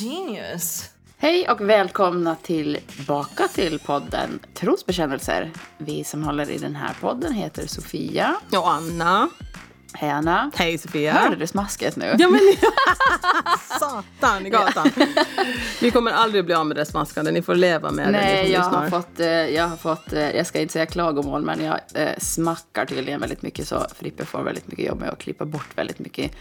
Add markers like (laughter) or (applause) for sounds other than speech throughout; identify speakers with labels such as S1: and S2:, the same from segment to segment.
S1: genius.
S2: Hej och välkomna tillbaka till podden Trosbekännelser. Vi som håller i den här podden heter Sofia.
S3: Och Anna.
S2: Hej Anna.
S3: Hej Sofia.
S2: Hörde du smasket nu?
S3: Ja men (laughs) satan i gatan. Vi kommer aldrig bli av med det smaskande. Ni får leva med det.
S2: Nej,
S3: ni
S2: jag
S3: som
S2: har, fått, eh, jag har fått, eh, jag ska inte säga klagomål, men jag eh, smackar tydligen väldigt mycket så Frippe får väldigt mycket jobb med att klippa bort väldigt mycket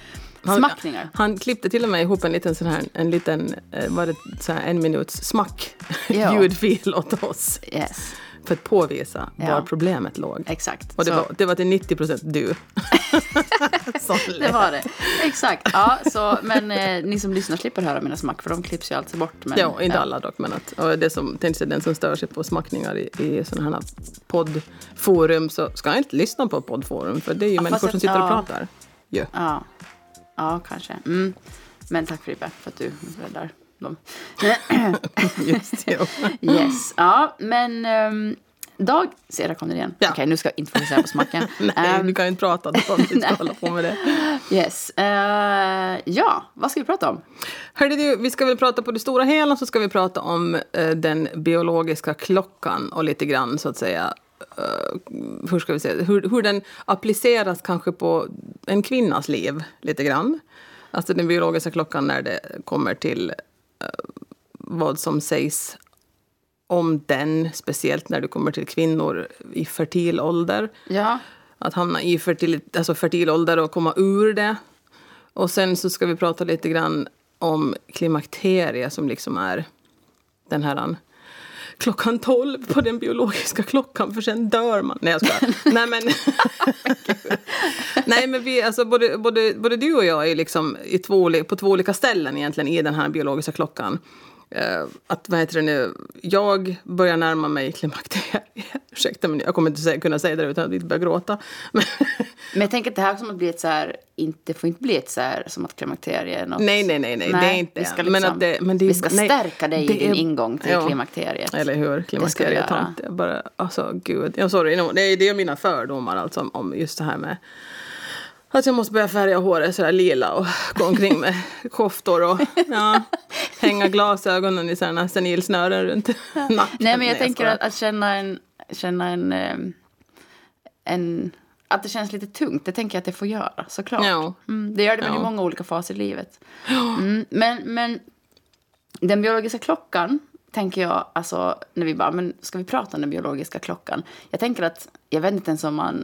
S2: smackningar.
S3: Han klippte till och med ihop en liten sån här, en liten, eh, var det så en minuts smack ljudfil åt oss.
S2: Yes,
S3: För att påvisa
S2: Ja.
S3: var problemet låg.
S2: exakt.
S3: Och det,
S2: Så-
S3: var, det var till 90 procent du. (laughs) (laughs)
S2: Det var det. Exakt. Ja, så, men eh, ni som lyssnar slipper höra mina smack, för de klipps ju alltid bort. Men,
S3: Ja, inte alla dock. Men att, och det som, tänkte den som stör sig på smackningar i, i sådana här poddforum så ska jag inte lyssna på poddforum för det är ju
S2: fast
S3: människor som sitter och
S2: ja.
S3: pratar. Ja.
S2: Ja, ja kanske. Mm. Men tack Frippe för att du räddar dem. (laughs)
S3: Just det.
S2: Yes. Ja, men um, Dag, se där kom igen.
S3: Ja.
S2: Okej, nu ska jag inte fokusera på smaken. (laughs)
S3: Nej,
S2: Ehm,
S3: du kan inte prata om du ska (laughs) hålla på med det.
S2: yes. Eh, ja, vad ska vi prata om?
S3: Hörde du, vi ska väl prata på det stora hela så ska vi prata om eh, den biologiska klockan och lite grann så att säga eh, hur ska vi säga, hur, hur den appliceras kanske på en kvinnas liv lite grann. Alltså den biologiska klockan när det kommer till vad som sägs om den, speciellt när det kommer till kvinnor i fertil ålder
S2: Ja,
S3: att hamna i fertil, alltså fertil ålder och komma ur det. Och sen så ska vi prata lite grann om klimakterie som liksom är den här an- klockan 12 på den biologiska klockan för sen dör man. Nej jag skojar. (laughs) Nej men, (laughs) Nej, men vi, alltså, både, både, både du och jag är liksom i två, på två olika ställen egentligen i den här biologiska klockan. Eh, att, vad heter det nu, jag börjar närma mig klimakteriet. (laughs) Ursäkta, men jag kommer inte kunna säga det utan att vi börjar gråta. Men,
S2: men jag tänker att det här kommer att bli ett så här, inte, det får inte bli ett så här som att klimakterie är något.
S3: nej, nej, nej, nej, det är inte
S2: vi ska,
S3: det.
S2: liksom,
S3: men att det, men det,
S2: vi ska
S3: nej,
S2: stärka dig i
S3: det
S2: din
S3: är-
S2: ingång till
S3: ja.
S2: klimakteriet.
S3: Eller hur?
S2: Det
S3: Klimakteriet. inte- Bara, alltså, gud. Ja, sorry. No, det, är, det är mina fördomar alltså, om just det här med att jag måste börja färga håret sådär lila och gå omkring med (laughs) koftor och ja, hänga glasögonen i sådana senilsnören runt (laughs) nacken.
S2: Nej, men jag tänker att, att känna en, känna en, eh, en, att det känns lite tungt, det tänker jag att det får göra, såklart.
S3: Ja.
S2: Mm, det gör det väl i
S3: Ja.
S2: många olika faser i livet. Mm, men, men den biologiska klockan, tänker jag, alltså när vi bara, men ska vi prata om den biologiska klockan? Jag tänker att, jag vet inte ens om man,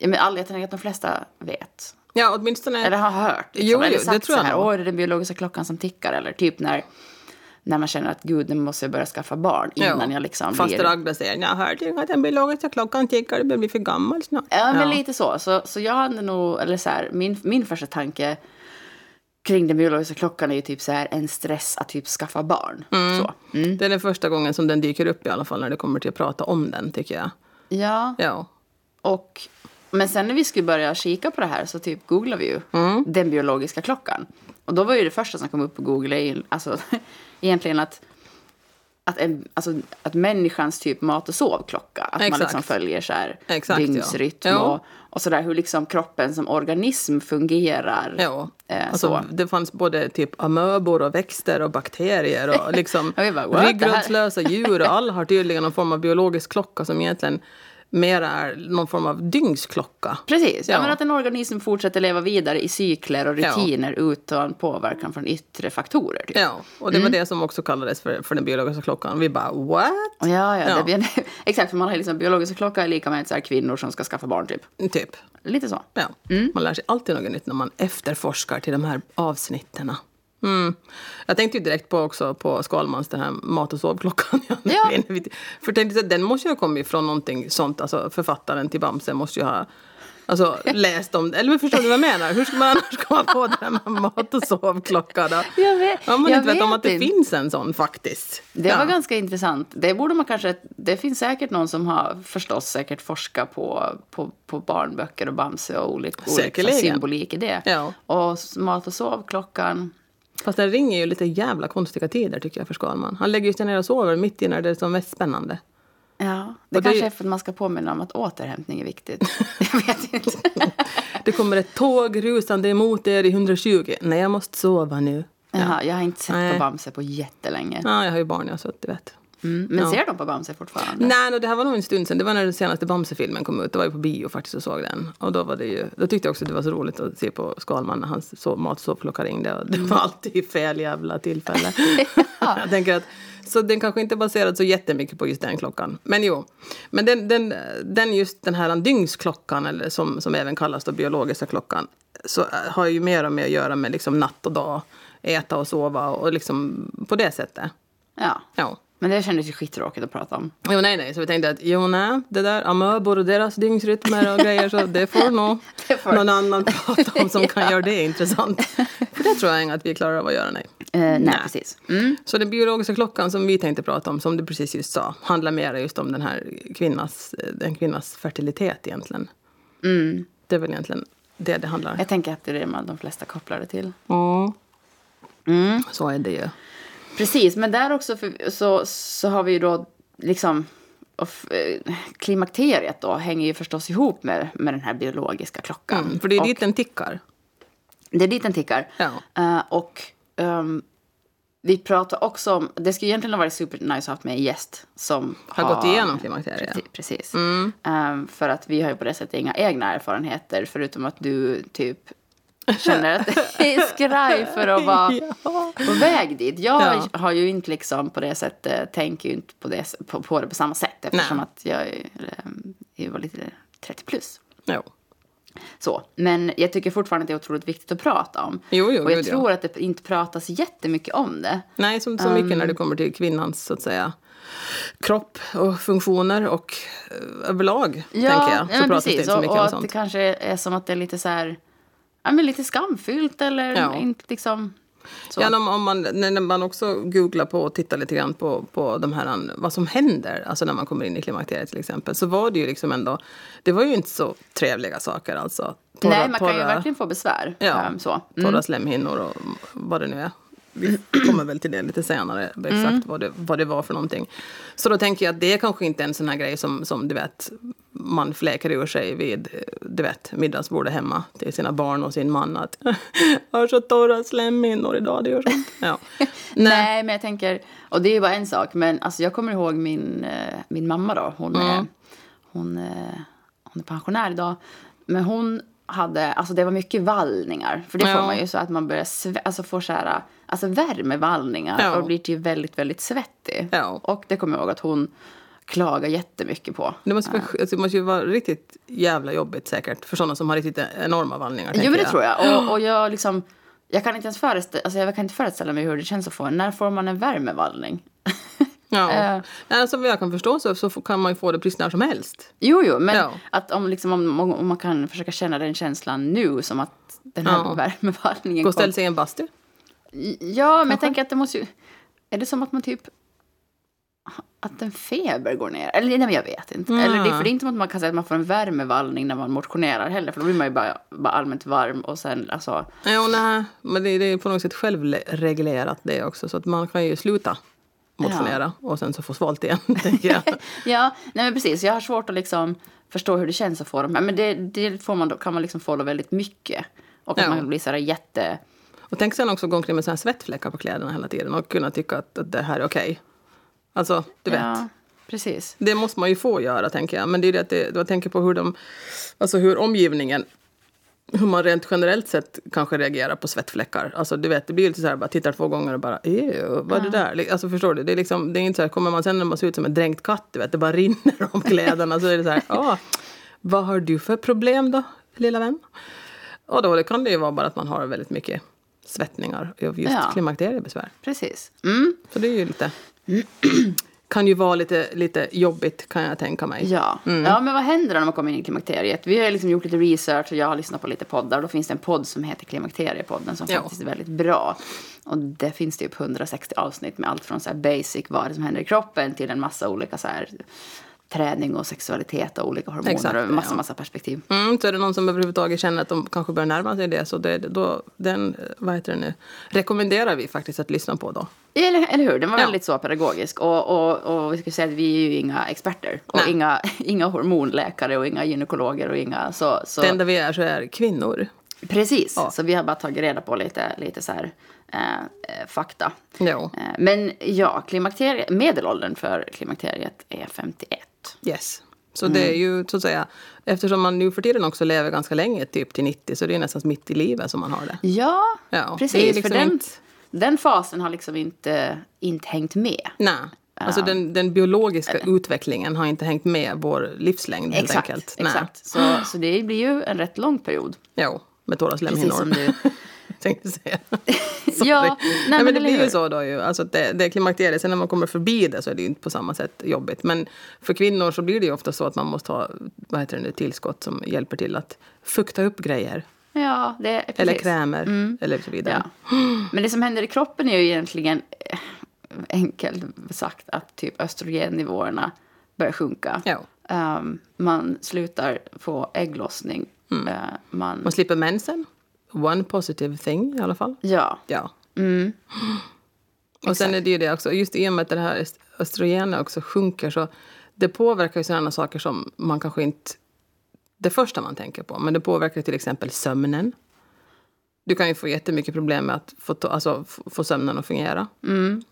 S2: jag, men alla, jag tänker att de flesta vet.
S3: Ja, åtminstone...
S2: Eller har hört. Liksom,
S3: Jo,
S2: eller
S3: jo,
S2: sagt
S3: det tror jag
S2: så här. Åh, är det den biologiska klockan som tickar? Eller typ när, när man känner att gud, nu måste jag börja skaffa barn innan jag liksom
S3: Faster
S2: blir...
S3: Agda säger jag hörde att den biologiska klockan tickar, det börjar bli för gammal snart.
S2: Ja, men lite så. så. Så jag hade nog, eller så här, min, min första tanke kring den biologiska klockan är ju typ så här en stress att typ skaffa barn. Så. Mm.
S3: Det är den första gången som den dyker upp i alla fall när det kommer till att prata om den, tycker jag.
S2: Ja,
S3: Ja.
S2: och men sen när vi skulle börja kika på det här så typ googlade vi ju
S3: Mm.
S2: den biologiska klockan. Och då var ju det första som kom upp på Google alltså, (laughs) egentligen att att, en, alltså, att människans typ mat och sovklocka, att man
S3: Exakt.
S2: liksom följer så här
S3: Exakt,
S2: dygnsrytm
S3: Ja.
S2: och, och sådär hur liksom kroppen som organism fungerar.
S3: Ja,
S2: Eh,
S3: alltså,
S2: så.
S3: det fanns både typ amöbor och växter och bakterier och (laughs) liksom
S2: bara,
S3: ryggradslösa djur och alla har tydligen någon form av biologisk klocka som egentligen mer är någon form av dygnsklocka.
S2: Precis, ja.
S3: Ja.
S2: men att en organism fortsätter leva vidare i cykler och
S3: Ja.
S2: rutiner utan påverkan från yttre faktorer. Typ.
S3: Ja, och det var det som också kallades för, för den biologiska klockan. Vi bara what?
S2: Ja, ja,
S3: Ja.
S2: Det (laughs) exakt. För man har liksom biologiska klocka är lika med så här kvinnor som ska skaffa barn, typ.
S3: Typ.
S2: Lite så.
S3: Ja. Man lär sig alltid något nytt när man efterforskar till de här avsnitterna. Mm. Jag tänkte ju direkt på också på Skalmans den här mat och sovklockan. (laughs)
S2: Ja.
S3: För tänkte att den måste ju ha kommit från någonting sånt. Alltså författaren till Bamse måste ju ha alltså, (laughs) läst om det. Eller förstår du vad jag menar? Hur ska man annars komma på det här med mat och sovklocka då? (laughs)
S2: Jag vet-
S3: Om man inte vet, om att det
S2: inte.
S3: finns en sån faktiskt.
S2: Det
S3: Ja.
S2: var ganska intressant. Det borde man kanske... Det finns säkert någon som har förstås säkert forskat på, på, på barnböcker och Bamse och olika, olika symbolik i det.
S3: Ja.
S2: Och mat och sovklockan.
S3: Fast den ringer ju lite jävla konstiga tider tycker jag för Skalman. Han lägger ju sig ner och sover mitt i när det är som mest spännande.
S2: Ja, det
S3: Och det-
S2: kanske är för att man ska påminna om att återhämtning är viktigt. (laughs) Jag vet inte.
S3: Det kommer ett tåg rusande emot er i 120. Nej, jag måste sova nu.
S2: Jaha, jag har inte sett
S3: Nej.
S2: på Bamse på jättelänge.
S3: Ja, jag har ju barn, jag, så att du vet.
S2: Mm. Men
S3: Ja.
S2: ser de på Bamse fortfarande?
S3: Nej, no, det här var nog en stund sedan. Det var när den senaste Bamse-filmen kom ut. Det var ju på bio faktiskt och såg den. Och då, var det ju, då tyckte jag också att det var så roligt att se på Skalman när hans sov, matsovklocka ringde. Och det var alltid fel jävla tillfälle. (laughs) jag tänker att, så den kanske inte är baserad så jättemycket på just den klockan. Men jo. Men den, den, den just den här dygnsklockan, eller som, som även kallas då biologiska klockan, så äh, har ju mer och mer att göra med liksom natt och dag. Äta och sova och liksom på det sättet.
S2: Ja.
S3: Ja.
S2: Men det kändes ju skittråkigt att prata om.
S3: Jo, nej, nej. Så vi tänkte att jo, nej, det där amöbor och deras dygnsrytmer och grejer, så det får nog (laughs)
S2: Det får-
S3: någon annan prata om som (laughs) kan göra det intressant. För det tror jag inte att vi klarar av att göra, nej.
S2: Eh, nej,
S3: Nej.
S2: precis. Mm.
S3: Så den biologiska klockan som vi tänkte prata om, som du precis just sa, handlar mer just om den här kvinnas, en kvinnas fertilitet egentligen.
S2: Mm.
S3: Det är väl egentligen det det handlar om.
S2: Jag tänker att det är det man de flesta kopplar det till.
S3: Mm. Så är det ju.
S2: Precis, men där också för, så, så har vi ju då liksom... Och, klimakteriet då hänger ju förstås ihop med, med den här biologiska klockan.
S3: Mm, för det är
S2: och
S3: dit den tickar.
S2: det är dit den tickar.
S3: Ja.
S2: Eh, och ehm, vi pratar också om... Det skulle egentligen ha varit supernice att ha haft med en gäst som
S3: Har gått igenom klimakteriet.
S2: Preci- Precis.
S3: Mm.
S2: Ehm, för att vi har ju på det sättet inga egna erfarenheter förutom att du typ känner att det är skraj för att vara (laughs)
S3: Ja.
S2: på väg dit. Jag
S3: Ja.
S2: har ju inte liksom på det sättet, tänker ju inte på det, på, på det på samma sätt eftersom
S3: Nej.
S2: att jag, är, ehm, jag var lite 30 plus.
S3: Jo.
S2: Så. Men jag tycker fortfarande att det är otroligt viktigt att prata om.
S3: Jo, jo,
S2: och jag
S3: gud, ja.
S2: tror att det inte pratas jättemycket om det.
S3: Nej, som så mycket när det kommer till kvinnans så att säga, kropp och funktioner och eh, överlag, tänker jag. Så
S2: ja,
S3: pratas det
S2: precis.
S3: inte så mycket
S2: och
S3: om
S2: att det
S3: sånt.
S2: kanske är som att det är lite så här, ja men lite skamfyllt eller
S3: Ja.
S2: inte liksom så.
S3: Ja, om, om man, när man också googlar på och tittar lite grann på, på de här, vad som händer, alltså när man kommer in i klimakteriet till exempel, så var det ju liksom ändå, det var ju inte så trevliga saker alltså. Torra-
S2: Nej, man kan ju
S3: torra-
S2: verkligen få besvär.
S3: Ja,
S2: ehm, så. Mm.
S3: torra slemhinnor och vad det nu är. Vi kommer väl till det lite senare, exakt
S2: Mm.
S3: vad, det, vad det var för någonting. Så då tänker jag att det är kanske inte en sån här grej som, som du vet, man fläker ur sig vid du vet, middagsbordet hemma till sina barn och sin man. Att jag (laughs) har så torra slemhinnor idag, det gör sånt. Ja. (laughs)
S2: Nej. men jag tänker, och det är ju bara en sak, men alltså jag kommer ihåg min, eh, min mamma då. Hon, är,
S3: Mm.
S2: hon, eh, hon är pensionär idag. Men hon hade, alltså det var mycket vallningar. För det
S3: Ja.
S2: får man ju så att man börjar alltså får så här, alltså värmevallningar
S3: Ja.
S2: och blir till väldigt, väldigt svettig.
S3: Ja.
S2: Och det kommer jag ihåg att hon klagar jättemycket på.
S3: Det måste, vara- alltså, det måste ju vara riktigt jävla jobbigt säkert för sådana som har riktigt enorma vallningar.
S2: Jo, men det tror jag. Och, (gasps) och jag liksom, jag kan inte ens föreställa, alltså jag kan inte föreställa mig hur det känns att få en, när får man en värmevallning?
S3: Ja. (laughs)
S2: Eh.
S3: Alltså, vad jag kan förstå så, så kan man ju få det precis när som helst.
S2: Jo, jo, men
S3: Ja.
S2: att om, liksom, om, om man kan försöka känna den känslan nu som att den här
S3: Ja.
S2: värmevallningen
S3: Gå och ställa
S2: kom.
S3: sig i en bastu.
S2: Ja, men jag tänker att det måste ju... Är det som att man typ... Att en feber går ner? Eller nej, men jag vet inte.
S3: Mm.
S2: Eller det, för det är inte som att man kan säga att man får en värmevallning när man motionerar heller. För då blir man ju bara, bara allmänt varm och sen alltså...
S3: Ja, nej, men det, det är på något sätt självreglerat det också. Så att man kan ju sluta motionera och sen så få svalt igen, (laughs) tänker jag. (laughs)
S2: Ja, nej men precis. Jag har svårt att liksom förstå hur det känns att få dem. Men det, det får man då, kan man liksom få då väldigt mycket. Och att
S3: Ja.
S2: man blir så här jätte...
S3: Och tänk sen också gå omkring med svettfläckar på kläderna hela tiden och kunna tycka att, att det här är okej. Alltså, du vet.
S2: Ja, precis.
S3: Det måste man ju få göra, tänker jag. Men det är det att det, jag tänker på hur de, alltså hur omgivningen, hur man rent generellt sett kanske reagerar på svettfläckar. Alltså du vet, det blir lite så här, bara tittar två gånger och bara, "Ew, vad är det där? Alltså förstår du? Det är liksom, det är inte så här, kommer man sen när man ser ut som en dränkt katt, du vet, det bara rinner om (laughs) kläderna, så är det så här, ah, vad har du för problem då, lilla vän? Och då det kan det ju vara bara att man har väldigt mycket svettningar av just
S2: Ja.
S3: klimakteriebesvär.
S2: Precis. Mm.
S3: Så det är ju lite... (clears throat) kan ju vara lite, lite jobbigt kan jag tänka mig.
S2: Ja. ja, men vad händer när man kommer in i klimakteriet? Vi har liksom gjort lite research och jag har lyssnat på lite poddar. Då finns det en podd som heter Klimakteriepodden som
S3: Ja.
S2: faktiskt är väldigt bra. Och det finns typ 160 avsnitt med allt från så basic, vad det som händer i kroppen, till en massa olika så här träning och sexualitet och olika hormoner
S3: Exakt,
S2: och massa,
S3: ja.
S2: massa perspektiv.
S3: Mm, så är det någon som överhuvudtaget känner att de kanske börjar närma sig det så det, då, den vad heter det nu, rekommenderar vi faktiskt att lyssna på då.
S2: Eller, eller hur? Den var
S3: Ja.
S2: väldigt så pedagogisk. Och, och, och vi ska säga att vi är ju inga experter. Och
S3: Nej.
S2: inga, (laughs) inga hormonläkare och inga gynekologer och inga så. så
S3: Det enda vi är så är kvinnor.
S2: Precis,
S3: Ja.
S2: så vi har bara tagit reda på lite, lite så här, eh, eh, fakta. Eh, men ja, medelåldern för klimakteriet är 51.
S3: Yes. Så
S2: Mm.
S3: det är ju så att säga, eftersom man nu för tiden också lever ganska länge, typ till 90, så det är nästan mitt i livet som man har det.
S2: Ja,
S3: Ja,
S2: precis.
S3: liksom
S2: för den,
S3: inte-
S2: den fasen har liksom inte, inte hängt med.
S3: Nej. Alltså den, den biologiska utvecklingen har inte hängt med vår livslängd helt
S2: Exakt.
S3: enkelt. Nej.
S2: exakt. Så, så det blir ju en rätt lång period.
S3: Jo, med torra
S2: Precis
S3: slemhinnor.
S2: som du... (laughs)
S3: tänkte säga. (laughs)
S2: ja, nej,
S3: Nej, men, det blir ju så då ju. Alltså det, det är klimakteriet. Sen när man kommer förbi det så är det ju inte på samma sätt jobbigt. Men för kvinnor så blir det ju ofta så att man måste ha vad heter det, nu, tillskott som hjälper till att fukta upp grejer.
S2: Ja, det är precis.
S3: Eller krämer eller så vidare.
S2: Ja. Men det som händer i kroppen är ju egentligen eh, enkelt sagt att typ östrogennivåerna börjar sjunka.
S3: Ja.
S2: Ehm, man slutar få ägglossning.
S3: Mm.
S2: Eh, man,
S3: Man slipper mensen. One positive thing i alla fall.
S2: ja,
S3: Ja.
S2: Mm.
S3: Och sen är det ju det också, just i och med att det här öst- östrogenet också sjunker så det påverkar ju sådana saker som man kanske inte det första man tänker på. Men det påverkar till exempel sömnen. Du kan ju få jättemycket problem med att få, alltså, få sömnen att fungera.
S2: Mm.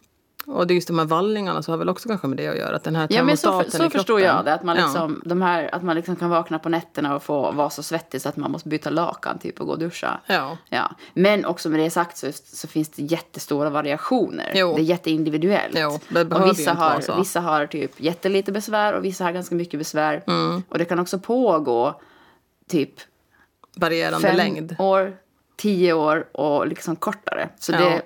S3: Och det är just de här vallningarna så har väl också kanske med det att göra. Att den här
S2: ja men så,
S3: termostaten
S2: så förstår jag det. Att man,
S3: Ja.
S2: liksom, de här, att man liksom kan vakna på nätterna och få vara så svettig så att man måste byta lakan typ, och gå och duscha.
S3: Ja.
S2: Ja. Men också med det sagt så, så finns det jättestora variationer.
S3: Jo.
S2: Det är jätteindividuellt.
S3: Jo, det behöver
S2: och vissa
S3: inte
S2: har,
S3: vara så.
S2: vissa har typ jättelite besvär och vissa har ganska mycket besvär.
S3: Mm.
S2: Och det kan också pågå typ
S3: Varierande
S2: fem
S3: längd.
S2: år, tio år och liksom kortare. Så
S3: Ja.
S2: det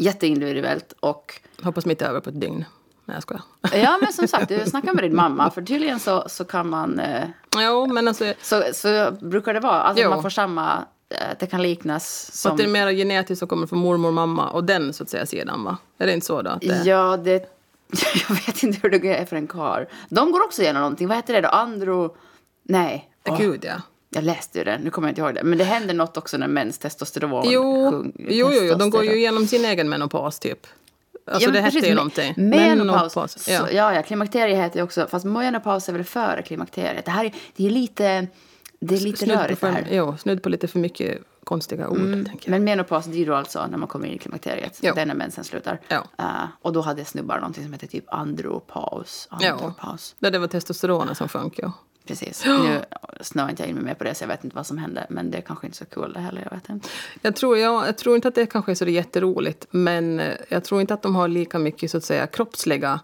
S2: jätteindividuellt. Och
S3: Hoppas mitt är över på ett dygn. Nej, jag skojar.
S2: ja, men som sagt, (laughs) du snackar med din mamma. För tydligen så, så kan man... Eh,
S3: Jo, men alltså...
S2: så, så brukar det vara. Alltså
S3: Jo.
S2: man får samma... Eh, det kan liknas
S3: Som... Att det är mer genetiskt som kommer från mormor och mamma och den så att säga sidan va? Är det inte så då? Det...
S2: Ja, det... (laughs) Jag vet inte hur det är för en kar. De går också igenom någonting. Vad heter det då? Andro... Nej.
S3: Gud ja.
S2: Jag läste ju det. Nu kommer jag inte ihåg det. Men det händer något också när mäns testosteron
S3: Jo,
S2: sjung-
S3: jo, jo, jo, de går ju igenom sin egen menopaus typ. Alltså
S2: Ja,
S3: det
S2: men
S3: hette
S2: precis,
S3: ju någonting.
S2: Menopaus.
S3: Ja.
S2: Så, ja, ja, klimakterie heter ju också... Fast menopaus är väl före klimakteriet. Det här är, det är lite... Det är lite
S3: Snudd
S2: rörigt här.
S3: jo, snudd på lite för mycket konstiga ord, jag.
S2: Men menopaus det är ju alltså när man kommer in i klimakteriet.
S3: Jo.
S2: Det är när mensen slutar.
S3: Ja.
S2: Eh, och då hade snubbar någonting som heter typ andropaus.
S3: Ja.
S2: andropaus.
S3: Det, det var testosteronet som sjönk, ja.
S2: Precis. Nu snöar inte jag in mig mer på det så jag vet inte vad som hände. Men det är kanske inte så kul det heller. Jag vet inte.
S3: Jag tror, jag, jag tror inte att det kanske är så jätteroligt, men eh, jag tror inte att de har lika mycket så att säga kroppsliga,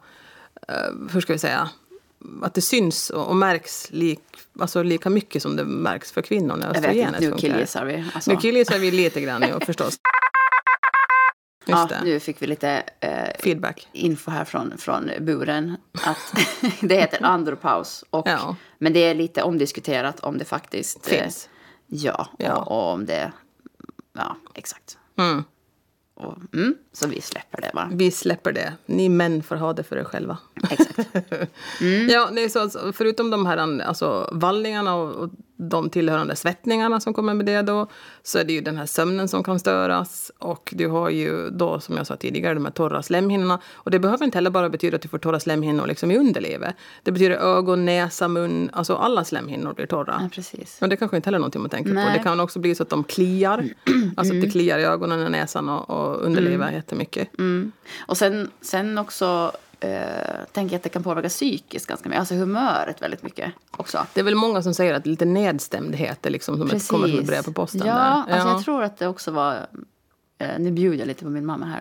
S3: eh, hur ska vi säga, att det syns och, och märks lik, alltså lika mycket som det märks för kvinnor när
S2: Jag vet inte, nu killgissar vi. Alltså,
S3: Nu killgissar vi lite grann, ja, (laughs) förstås.
S2: Ja, nu fick vi lite eh,
S3: Feedback.
S2: info här från, från buren. Att (laughs) det heter andropaus. Och,
S3: Ja.
S2: Men det är lite omdiskuterat om det faktiskt eh,
S3: Finns.
S2: Ja,
S3: Ja.
S2: Och, och om det... Ja, exakt.
S3: Mm.
S2: Och, mm, så vi släpper det bara.
S3: Vi släpper det. Ni män får ha det för er själva.
S2: Exakt. (laughs)
S3: Ja, det är så, alltså, förutom de här alltså, vallningarna och, och de tillhörande svettningarna som kommer med det då, så är det ju den här sömnen som kan störas och du har ju då, som jag sa tidigare, de här torra slemhinnorna. Och det behöver inte heller bara betyda att du får torra slemhinnor liksom i underlivet. Det betyder ögon, näsa, mun, alltså alla slemhinnor blir torra.
S2: Ja, precis.
S3: Och det kanske inte heller är någonting man tänker på.
S2: Nej.
S3: Det kan också bli så att de kliar. (clears throat) Alltså att det kliar i ögonen, och näsan och, och underlivet jättemycket.
S2: Mm. Och sen, sen också eh, tänker att det kan påverka psykiskt ganska mycket. Alltså humöret väldigt mycket också.
S3: Det är väl många som säger att lite nedstämdhet är liksom som ett, kommer som ett brev på posten.
S2: Ja,
S3: där.
S2: Alltså jag tror att det också var... Eh, nu bjuder jag lite på min mamma här.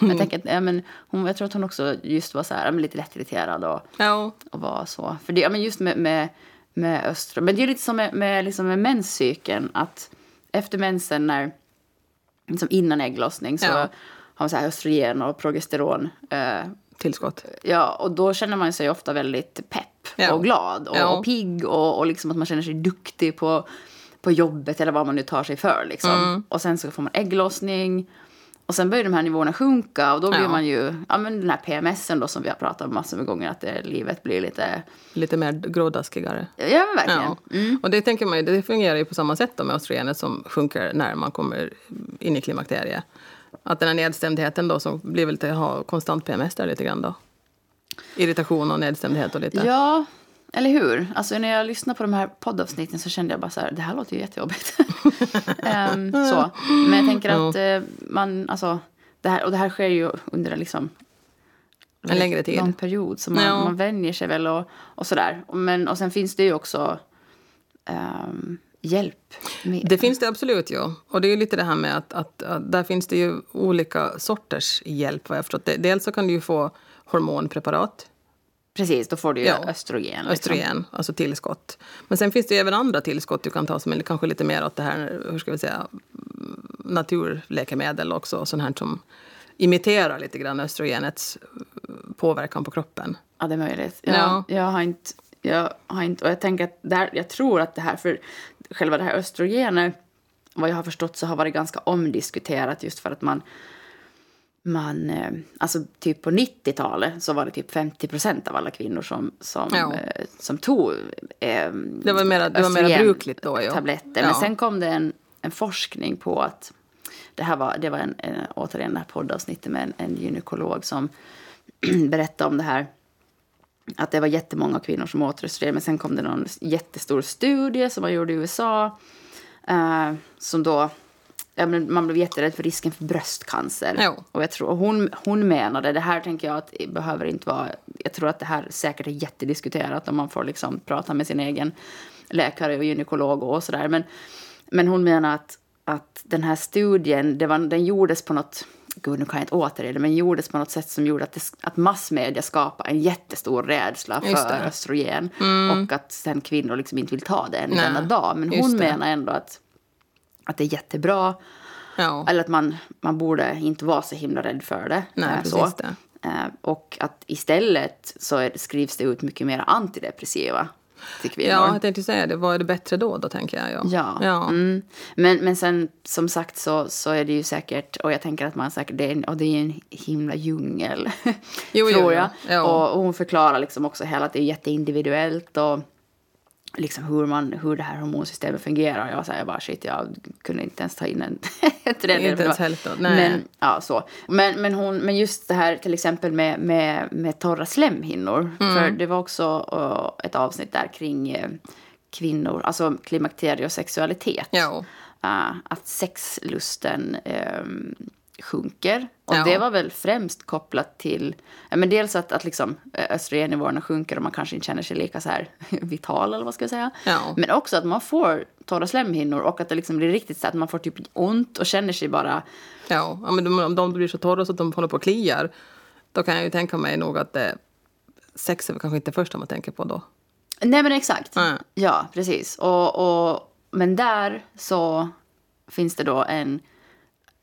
S2: men (laughs) jag, tänker att, ja, men hon, jag tror att hon också just var så här, ja, men lite lättirriterad och,
S3: ja.
S2: och var så. För det, ja, men just med, med, med östrogen. Men det är lite som med, med, liksom med menscykeln. Att efter mensen, när, liksom innan ägglossning, så
S3: Ja.
S2: har man så här östrogen och progesteron. Eh,
S3: tillskott.
S2: Ja, och då känner man sig ofta väldigt pepp
S3: Ja.
S2: och glad och,
S3: Ja.
S2: och pigg och, och liksom att man känner sig duktig på, på jobbet eller vad man nu tar sig för. Liksom.
S3: Mm.
S2: Och sen så får man ägglossning och sen börjar de här nivåerna sjunka och då blir
S3: Ja.
S2: man ju, ja men den här PMSen då som vi har pratat om massor med gånger att det, livet blir lite,
S3: Lite mer grådaskigare.
S2: ja men verkligen.
S3: Ja.
S2: Mm.
S3: Och det tänker man ju, det fungerar ju på samma sätt då med östrogenet som sjunker när man kommer in i klimakteriet. Att den här nedstämdheten då som blir väl lite, ha konstant PMS där lite grann då. Irritation och nedstämdhet och lite.
S2: Ja, eller hur? Alltså när jag lyssnar på de här poddavsnitten så kände jag bara så här, det här låter ju jättejobbigt. um, (laughs) så. Men jag tänker att uh, man, alltså, det här, och det här sker ju under liksom
S3: en längre tid.
S2: lång period. Så man, ja. man vänjer sig väl och, och sådär. Men, och sen finns det ju också um, hjälp.
S3: Med. Det finns det absolut, ja. Och det är lite det här med att, att, att, där finns det ju olika sorters hjälp vad jag förstått. Dels så kan du ju få hormonpreparat.
S2: Precis, då får du ju ja, östrogen.
S3: Liksom. Östrogen, alltså tillskott. Men sen finns det ju även andra tillskott du kan ta som är kanske lite mer åt det här, hur ska vi säga, naturläkemedel också. Sånt här som imiterar lite grann östrogenets påverkan på kroppen.
S2: Ja, det är möjligt. Jag, ja. jag har inte... Jag har inte, och jag tänker att där, jag tror att det här, för själva det här östrogenet, vad jag har förstått så har varit ganska omdiskuterat just för att man man, eh, alltså typ på 90-talet så var det typ 50 procent av alla kvinnor som, som, ja. eh, som tog eh,
S3: det var mera, det var mera brukligt då. Ja.
S2: Tabletter. Ja. Men sen kom det en, en forskning på att det här var, det var en, en, återigen det här poddavsnittet med en, en gynekolog som (clears throat) berättade om det här. Att det var jättemånga kvinnor som åt östrogen. Men sen kom det någon jättestor studie som man gjorde i USA. Eh, som då ja, men man blev jätterädd för risken för bröstcancer. Jo. Och jag tror, hon, hon menade, det här tänker jag att behöver inte vara, jag tror att det här säkert är jättediskuterat om man får liksom prata med sin egen läkare och gynekolog och sådär. Men, men hon menar att, att den här studien, det var, den gjordes på något gud nu kan jag inte återge men gjordes på något sätt som gjorde att, det, att massmedia skapade en jättestor rädsla för östrogen. Mm. Och att sen kvinnor liksom inte vill ta det än denna dag. Men hon menar ändå att att det är jättebra. Ja. Eller att man, man borde inte vara så himla rädd för det.
S3: Nej,
S2: eh,
S3: så. Det.
S2: Eh, och att istället så är, skrivs det ut mycket mer antidepressiva till kvinnor.
S3: Ja, jag tänkte säga det. Vad är det bättre då, då tänker jag. Ja.
S2: ja. ja. Mm. Men, men sen som sagt så, så är det ju säkert, och jag tänker att man säkert, det är, och det är en himla djungel. (laughs) jo, tror jag. Ja. Och, och, hon förklarar liksom också hela att det är jätteindividuellt och liksom hur, man, hur det här hormonsystemet fungerar. Jag, så här, jag bara shit, jag kunde inte ens ta in en (laughs)
S3: tredjedel. Inte ens hälften,
S2: nej. Men, ja, så. Men, men, hon, men just det här till exempel med, med, med torra slemhinnor. Mm. För det var också uh, ett avsnitt där kring uh, kvinnor, alltså klimakterie och sexualitet.
S3: Ja.
S2: Uh, att sexlusten um, sjunker. Och ja. det var väl främst kopplat till men dels att, att liksom, eh, östrogennivåerna sjunker och man kanske inte känner sig lika så här (laughs) vital eller vad ska jag säga. Ja. Men också att man får torra slemhinnor och att det liksom blir riktigt så att man får typ ont och känner sig bara...
S3: Ja, ja men om de blir så torra så att de håller på och kliar då kan jag ju tänka mig nog att det, sex är kanske inte det första man tänker på då.
S2: Nej men exakt. Mm. Ja, precis. Och, och, men där så finns det då en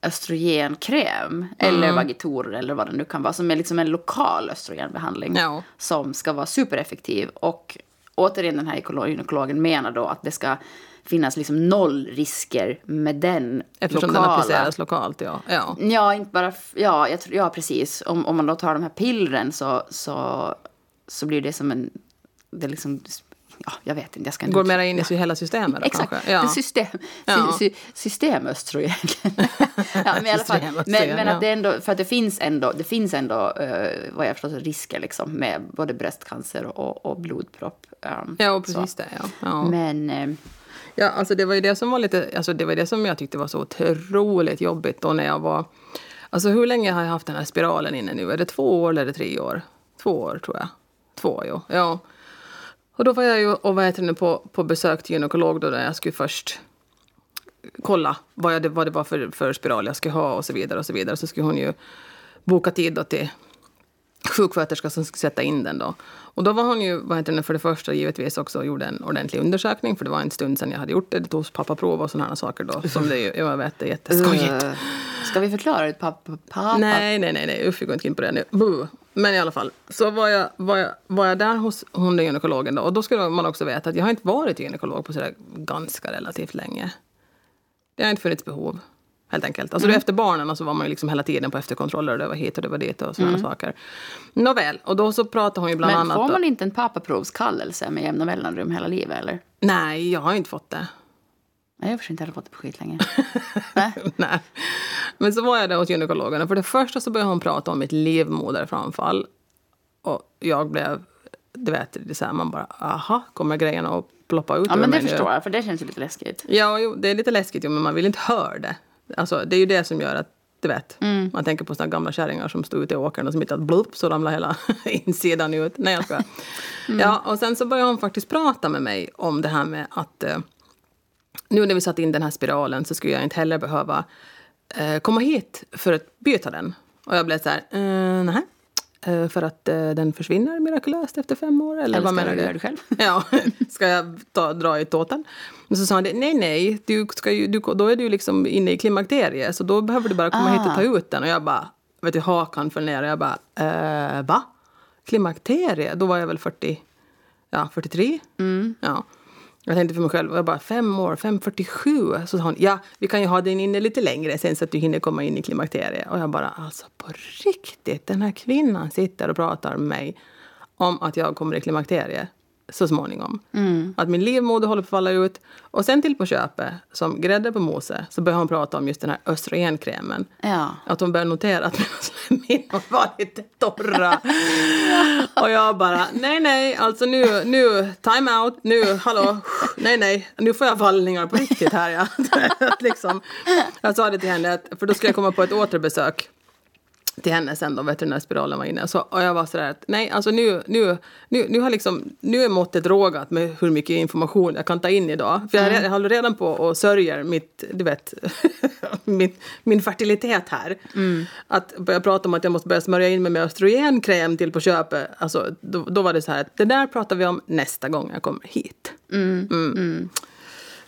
S2: östrogenkräm mm. eller Vagitor eller vad det nu kan vara som är liksom en lokal östrogenbehandling ja. som ska vara supereffektiv. Och återigen den här gynekologen menar då att det ska finnas liksom noll risker med den
S3: Eftersom lokala. den appliceras lokalt, ja.
S2: Ja, ja inte bara... Ja, jag, ja precis. Om, om man då tar de här pillren så, så, så blir det som en... Det liksom ja, jag vet inte. Jag ska
S3: Går mer in i ja. hela systemet då,
S2: Exakt.
S3: kanske?
S2: Ja. System, ja. sy, systemöstrogen. (laughs) ja, men i alla fall, men, men att det ändå, för att det finns ändå, det finns ändå uh, vad jag förstår, risker liksom, med både bröstcancer och, och blodpropp.
S3: Um, ja, precis så. det. Ja. ja.
S2: Men... Uh,
S3: Ja, alltså det var ju det som var lite, alltså det var det som jag tyckte var så otroligt jobbigt då när jag var... Alltså hur länge har jag haft den här spiralen inne nu? Är det två år eller är det tre år? Två år tror jag. Två, jo. Ja. Och då var jag ju och vad heter det, på, på besök till gynekolog då, där jag skulle först kolla vad, jag, vad det var för, för spiral jag skulle ha och så vidare. och Så vidare. Så skulle hon ju boka tid då till sjuksköterska som skulle sätta in den. Då. Och då var hon ju, vad heter det, för det första givetvis också gjorde en ordentlig undersökning. För det var en stund sedan jag hade gjort det. Det togs pappaprov och sådana saker då. Som det ju, jag vet, det är jätteskojigt. Uh,
S2: ska vi förklara det? Pappa, pappa.
S3: Nej, nej, nej, nej. Usch, vi går inte in på det nu. Buh. Men i alla fall, så var jag, var jag, var jag där hos hon gynekologen då. Och då skulle man också veta att jag har inte varit gynekolog på sådär ganska relativt länge. Det har inte funnits behov. Helt enkelt. Alltså mm. efter barnen så var man ju liksom hela tiden på efterkontroller och det var hit och det var dit och sådana mm. saker. Nåväl, och då så pratade hon ju bland
S2: Men
S3: annat...
S2: Men får man inte en pappaprovskallelse med jämna mellanrum hela livet eller?
S3: Nej, jag har inte fått det.
S2: Nej, jag har inte heller fått det på skit länge. (laughs)
S3: Nej. Nej. Men så var jag där hos gynekologen och för det första så började hon prata om mitt livmoderframfall. Och jag blev du vet, det så här, man bara, aha, kommer grejerna att ploppa ut
S2: Ja, men det
S3: mig nu?
S2: förstår jag, för det känns ju lite läskigt.
S3: Ja, jo, det är lite läskigt, jo, men man vill inte höra det. Alltså, det är ju det som gör att, du vet, man tänker på såna gamla kärringar som stod ute i åkern och som inte att blupp så ramlar hela (laughs) insidan ut. Nej, jag skojar. (laughs) Ja, och sen så började hon faktiskt prata med mig om det här med att eh, nu när vi satt in den här spiralen så skulle jag inte heller behöva eh, komma hit för att byta den. Och jag blev så här, eh, nej. Eh, för att eh, den försvinner mirakulöst efter fem år? Eller,
S2: Eller
S3: vad menar
S2: du det själv? (laughs)
S3: Ja, ska jag ta, dra i tåten? Men så sa han det, nej, nej, du ska ju, du, då är du liksom inne i klimakteriet så då behöver du bara komma hit och ta
S2: Ah.
S3: ut den. Och jag bara, vet du, hakan föll ner och jag bara, eh, va? Klimakteriet? Då var jag väl 40, ja, 43. Ja. Jag tänkte för mig själv, och jag bara fem år, 5.47. Så sa hon, ja, vi kan ju ha den inne lite längre sen så att du hinner komma in i klimakteriet. Och jag bara, alltså på riktigt, den här kvinnan sitter och pratar med mig om att jag kommer i klimakteriet så småningom. Att min livmoder håller på att falla ut. Och sen till på köpet, som grädde på moset, så börjar hon prata om just den här östrogenkrämen.
S2: Ja.
S3: Att hon börjar notera att (laughs) mina slemhinnor var lite torra. (laughs) Och jag bara, nej nej, alltså nu, nu, time out, nu, hallå, nej nej, nu får jag vallningar på riktigt här. Ja. (laughs) Att liksom, jag sa det till henne, att, för då ska jag komma på ett återbesök till henne sen då veterinärspiralen var inne. Så, och jag var sådär att nej, alltså nu, nu, nu, nu, har liksom, nu är måttet rågat med hur mycket information jag kan ta in idag. För jag, jag håller redan på och sörjer mitt, du vet, (laughs) min, min fertilitet här. Att börja prata om att jag måste börja smörja in mig med östrogenkräm till på köpet. Alltså, då, då var det så här att det där pratar vi om nästa gång jag kommer hit. Mm.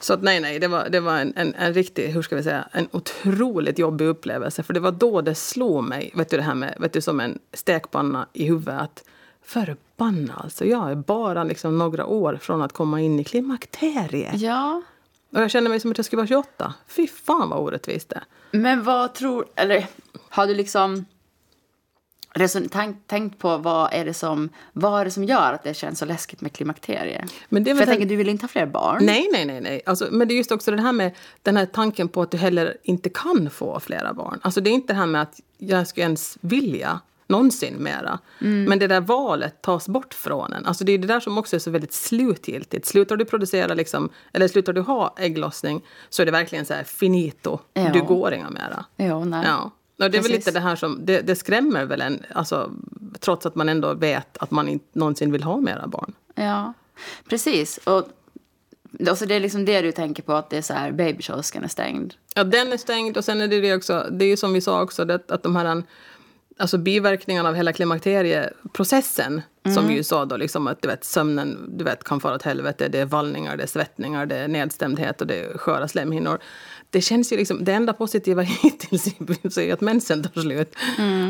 S3: Så att nej, nej, det var, det var en, en, en riktig, hur ska vi säga, en otroligt jobbig upplevelse. För det var då det slog mig, vet du det här med, vet du som en stekpanna i huvudet, att förbanna alltså, jag är bara liksom några år från att komma in i klimakteriet.
S2: Ja.
S3: Och jag känner mig som att jag skulle vara 28. Fy fan vad orättvist det.
S2: Men vad tror... Eller har du liksom tänkt, tänkt på vad är, det som, vad är det som gör att det känns så läskigt med klimakteriet?
S3: Men det
S2: För jag
S3: den-
S2: tänker, du vill inte ha fler barn?
S3: Nej, nej, nej. nej. Alltså, men det är just också det här med den här tanken på att du heller inte kan få flera barn. Alltså, det är inte det här med att jag skulle ens vilja någonsin mera. Men det där valet tas bort från en. Alltså, det är det där som också är så väldigt slutgiltigt. Slutar du producera, liksom, eller slutar du ha ägglossning så är det verkligen så här finito.
S2: Ja.
S3: Du går inga mera.
S2: Jo, nej.
S3: Ja. Och det är väl
S2: Precis.
S3: lite det här som, det, det skrämmer väl en, alltså, trots att man ändå vet att man inte någonsin vill ha mera barn.
S2: Ja, precis. Och, och så det är liksom det du tänker på, att det är så här, babykiosken är stängd.
S3: Ja, den är stängd och sen är det det också, det är ju som vi sa också, det, att de här alltså biverkningarna av hela klimakterieprocessen, som vi ju sa då, liksom att du vet, sömnen du vet, kan fara åt helvete, det är vallningar, det är svettningar, det är nedstämdhet och det är sköra slemhinnor. Det känns ju liksom, det enda positiva (laughs) hittills är ju att mensen tar slut.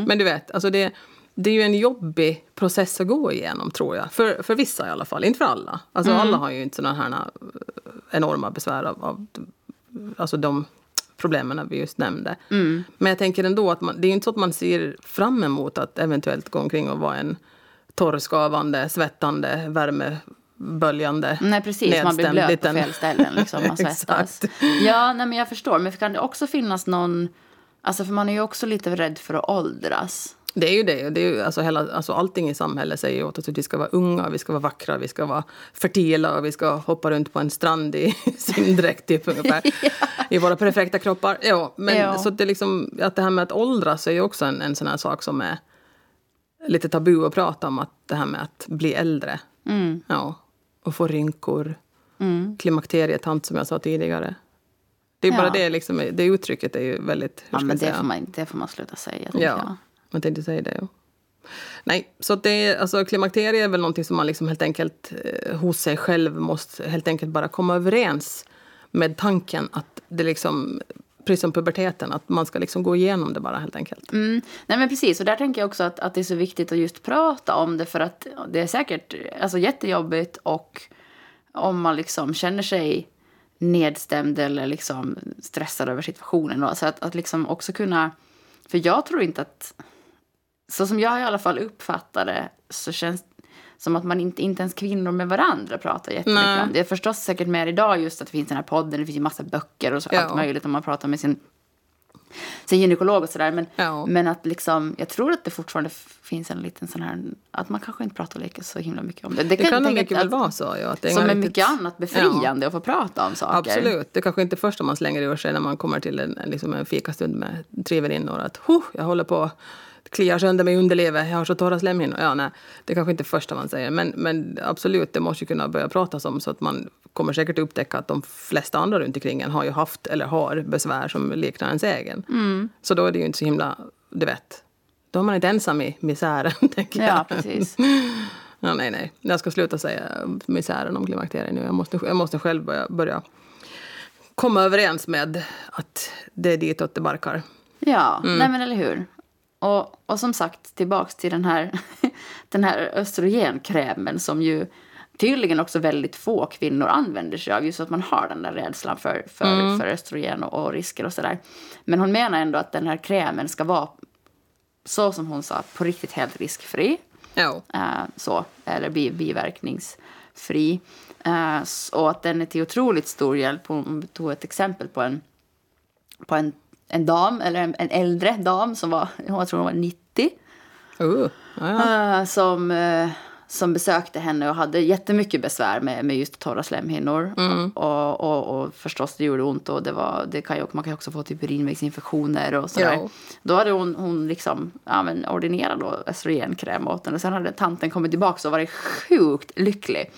S3: Men du vet, alltså det, det är ju en jobbig process att gå igenom tror jag. För, för vissa i alla fall, inte för alla. Alltså alla har ju inte sådana här eh, enorma besvär av, av alltså de problemen vi just nämnde. Men jag tänker ändå att man, det är inte så att man ser fram emot att eventuellt gå omkring och vara en torrskavande, svettande, värmeböljande,
S2: Nej, precis. Man blir blöt på
S3: liten-
S2: fel ställen. Liksom. Man (laughs) svettas. Ja, nej, men jag förstår. Men kan det också finnas någon... Alltså, för man är ju också lite rädd för att åldras.
S3: Det är ju det. det är ju, alltså, hela, alltså, allting i samhället säger åt oss att vi ska vara unga, vi ska vara vackra, vi ska vara fertila och vi ska hoppa runt på en strand i (laughs) simdräkt typ ungefär. (laughs) I våra perfekta kroppar. Ja, men
S2: Ja.
S3: Så det, liksom, att det här med att åldras är ju också en, en sån här sak som är lite tabu att prata om. Att det här med att bli äldre. Ja, och få rynkor. Klimakterietant som jag sa tidigare. Det är bara
S2: Ja.
S3: det, liksom, det uttrycket är ju väldigt...
S2: Ja, men
S3: säga?
S2: det får, man, det får man sluta säga.
S3: Ja, jag tänkte säga det. Ja. Nej, så att det alltså, klimakteriet är väl någonting som man liksom helt enkelt eh, hos sig själv måste helt enkelt bara komma överens med tanken att det liksom, precis som puberteten, att man ska liksom gå igenom det bara helt enkelt.
S2: Mm. Nej men precis, och där tänker jag också att, att det är så viktigt att just prata om det för att det är säkert alltså, jättejobbigt och om man liksom känner sig nedstämd eller liksom stressad över situationen. Då. Så att, att liksom också kunna... För jag tror inte att... Så som jag i alla fall uppfattar det så känns som att man inte, inte ens kvinnor med varandra pratar jättemycket
S3: Nej.
S2: om det. Det är förstås säkert mer idag just att det finns den här podden, det finns ju massa böcker och så
S3: Ja.
S2: allt möjligt om man pratar med sin sin gynekolog och sådär. Men,
S3: Ja.
S2: men att liksom, jag tror att det fortfarande finns en liten sån här, att man kanske inte pratar lika så himla mycket om det.
S3: Det kan
S2: jag
S3: nog
S2: tänka
S3: mycket
S2: att-
S3: väl vara så. Ja, att det är
S2: Som är
S3: riktigt-
S2: mycket annat befriande att få prata om saker.
S3: Absolut. Det är kanske inte det första man slänger ur sig när man kommer till en, en, liksom en fikastund med tre väninnor. Att huh, jag håller på att klia sönder mig i underlivet, jag har så torra slemhinnor. Ja, nej, det är kanske inte det första man säger. Men, men absolut, det måste ju kunna börja pratas om så att man kommer säkert upptäcka att de flesta andra runt omkring en har ju haft eller har besvär som liknar ens egen.
S2: Mm.
S3: Så då är det ju inte så himla, du vet, då är man inte ensam i misären, (laughs) tänker jag.
S2: Ja, precis. (laughs)
S3: Ja, nej, nej. Jag ska sluta säga misären om klimakteriet nu. Jag måste, jag måste själv börja, börja komma överens med att det är ditåt det barkar.
S2: Ja,
S3: Mm.
S2: nej men eller hur. Och, och som sagt, tillbaks till den här, (laughs) den här östrogenkrämen som ju tydligen också väldigt få kvinnor använder sig av. Just att man har den där rädslan för, för,
S3: Mm.
S2: för östrogen och, och risker och sådär. Men hon menar ändå att den här krämen ska vara, så som hon sa, på riktigt helt riskfri.
S3: Ja.
S2: Eh, så, eller bi, biverkningsfri. S- och att den är till otroligt stor hjälp. Hon tog ett exempel på en, på en, en dam, eller en, en äldre dam som var, jag tror hon var 90.
S3: Uh,
S2: eh, som, eh, som besökte henne och hade jättemycket besvär med, med just torra slemhinnor. Och, och, och förstås det gjorde ont och det var, det kan ju, man kan ju också få typ urinvägsinfektioner och sådär.
S3: Ja.
S2: Då hade hon, hon liksom, ja, men ordinerat då östrogenkräm åt henne. Och sen hade tanten kommit tillbaka och varit sjukt lycklig.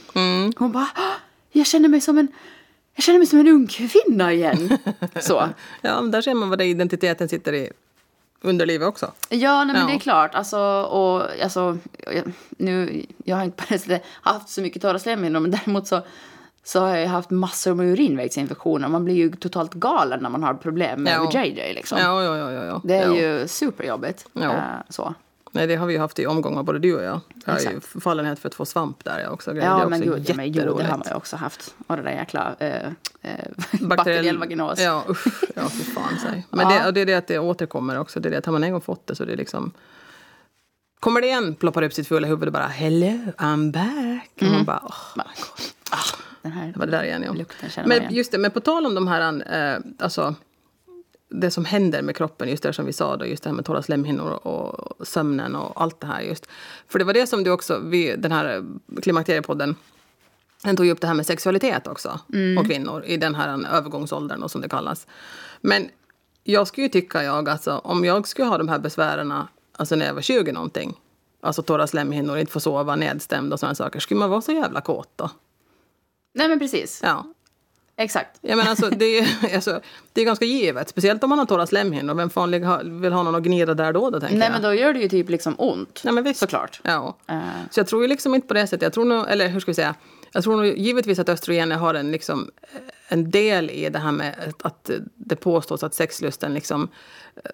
S2: Hon bara, "Ah, jag känner mig som en jag känner mig som en ung kvinna igen. (laughs) Så.
S3: ja, men där ser man vad det identiteten sitter i underlivet också.
S2: Ja, nej, men
S3: Ja.
S2: det är klart. Alltså, och, alltså, jag, nu, jag har inte haft så mycket torra slemhinnor, men däremot så, så har jag haft massor med urinvägsinfektioner. Man blir ju totalt galen när man har problem med
S3: Ja.
S2: JJ. Liksom.
S3: Ja, ja, ja. ja, ja.
S2: Det är
S3: ja.
S2: ju superjobbigt.
S3: Ja.
S2: Eh, så.
S3: Nej, det har vi haft i omgångar, både du och jag. Jag har ju fallenhet för att få svamp där jag också. det är
S2: Ja,
S3: också
S2: men gud, ja, men, jo, det har man ju också haft. Och det där jäkla eh, eh, (laughs)
S3: Bakteriell-
S2: vaginos.
S3: Ja, usch. Ja, fy fan säg. (laughs) Men
S2: Ja.
S3: det, och det är det att det återkommer också. Det är det att har man en gång fått det så det är liksom... Kommer det igen, ploppar upp sitt fulla huvud och bara hello, I'm back. Och man bara, oh,
S2: Bara, ah, den här
S3: det var det där igen. Ja. Men
S2: igen.
S3: just det, men på tal om de här, eh, alltså det som händer med kroppen, just det som vi sa då, just det här med torra slemhinnor och sömnen och allt det här just. För det var det som du också, vi, den här klimakteriepodden, den tog ju upp det här med sexualitet också, och kvinnor i den här övergångsåldern och som det kallas. Men jag skulle ju tycka jag, alltså om jag skulle ha de här besvären, alltså när jag var 20 någonting, alltså torra slemhinnor, inte få sova, nedstämd och sådana saker, skulle man vara så jävla kåt då?
S2: Nej, men precis.
S3: Ja,
S2: Exakt.
S3: Ja, men alltså, det, är, (laughs) alltså, det är ganska givet. Speciellt om man har torra slemhinnor. Vem fan vill ha, någon att gnida där då? då tänker
S2: Nej,
S3: jag.
S2: men då gör det ju typ liksom ont.
S3: Nej, men visst.
S2: Såklart.
S3: Ja.
S2: Eh,
S3: Så jag tror ju liksom inte på det sättet. Jag tror nog, eller hur ska vi säga? Jag tror nog givetvis att östrogener har en, liksom, en del i det här med att, det påstås att sexlusten liksom eh,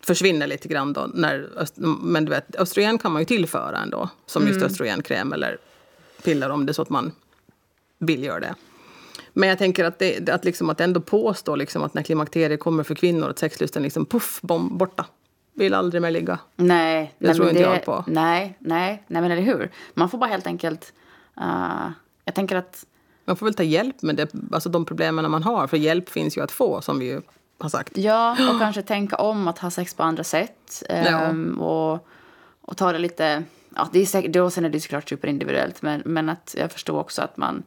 S3: försvinner lite grann då. När, men du vet, östrogen kan man ju tillföra ändå. Som just östrogenkräm eller piller om det är så att man vill göra det. Men jag tänker att det att liksom att ändå påstå liksom att när klimakteriet kommer för kvinnor att sexlusten liksom puff, bom, borta. Vill aldrig mer ligga.
S2: Nej,
S3: Det
S2: nej,
S3: tror inte jag på.
S2: Nej, nej, nej, men eller hur? Man får bara helt enkelt... eh, jag tänker att...
S3: Man får väl ta hjälp med det, alltså de problemen man har. För hjälp finns ju att få, som vi ju har sagt.
S2: Ja, och (gasps) kanske tänka om att ha sex på andra sätt. ehm, och, och ta det lite... Ja, det är säkert, då sen är det såklart superindividuellt, men, men att jag förstår också att man...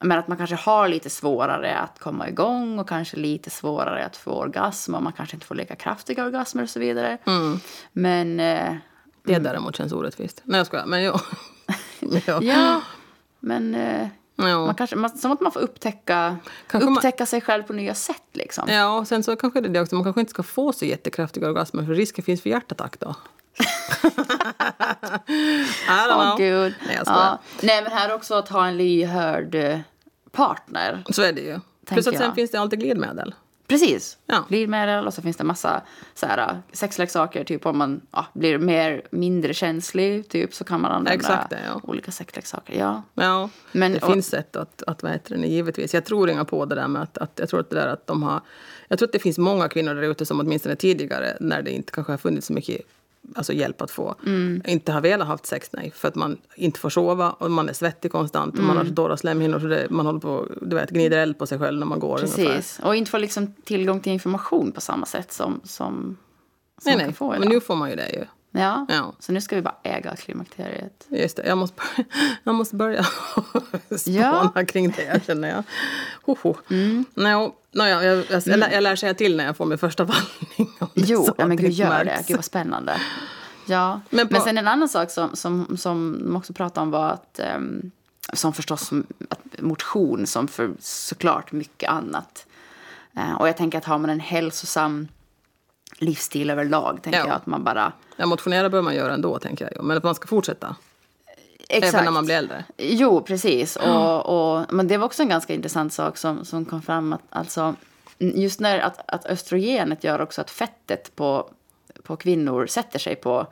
S2: Men att man kanske har lite svårare att komma igång och kanske lite svårare att få orgasm och man kanske inte får lika kraftiga orgasmer och så vidare.
S3: Mm.
S2: Men... eh,
S3: Det däremot känns orättvist. Nej, jag skojar. Men jo. (laughs) Ja.
S2: Ja, men eh,
S3: Ja.
S2: man kanske, man, som att man får upptäcka,
S3: Kanske man-
S2: upptäcka sig själv på nya sätt. Liksom.
S3: ja, och sen så kanske det är det också. Man kanske inte ska få så jättekraftiga orgasmer för risken finns för hjärtattack då.
S2: Åh,
S3: know.
S2: gud.
S3: Nej, jag
S2: ja. Nej, men här också att ha en lyhörd eh, partner.
S3: Så är det ju. Plus att sen
S2: jag.
S3: finns det alltid glidmedel.
S2: Precis.
S3: Ja.
S2: Glidmedel och så finns det massa så här, eh, sexleksaker. Typ om man ja, blir mer, mindre känslig typ, så kan man använda
S3: Exakt det, ja.
S2: olika sexleksaker. Ja.
S3: Ja,
S2: Men-
S3: det
S2: och-
S3: finns sätt att, att vad heter det, givetvis. Jag tror inga på det där med att, att jag tror att det där att de har, jag tror att det finns många kvinnor där ute som åtminstone tidigare, när det inte kanske har funnits så mycket alltså hjälp att få. Inte har velat haft sex, nej. För att man inte får sova och man är svettig konstant och man har så dåliga slemhinnor så det, man håller på, du vet, gnider eld på sig själv när man går ungefär.
S2: Precis. Och inte få liksom tillgång till information på samma sätt som, som, som
S3: Nej,
S2: man
S3: nej.
S2: kan få
S3: Men nu får man ju det ju.
S2: Ja.
S3: Ja.
S2: Så nu ska vi bara äga klimakteriet.
S3: Just det, jag måste börja, (laughs) jag måste börja (laughs) spåna
S2: Ja. Mm.
S3: kring det känner jag. Hoho. No, no, jag, jag, jag, jag, lär, jag lär säga till när jag får min första vallning. det
S2: Jo, ja, men gud gör det.
S3: märks.
S2: Gud vad spännande. Ja,
S3: Men
S2: men,
S3: på-
S2: sen en annan sak som, som, som de också pratade om var att, ehm, som förstås motion som för såklart mycket annat. Eh, och jag tänker att har man en hälsosam livsstil överlag, tänker
S3: Ja.
S2: jag att man bara...
S3: Ja, motionera bör man göra ändå, tänker jag. Men att man ska fortsätta.
S2: Exakt.
S3: Även när man blir äldre.
S2: Jo, precis. Och, och, men det var också en ganska intressant sak som, som kom fram. Att, alltså, just när att, att östrogenet gör också att fettet på, på kvinnor sätter sig på,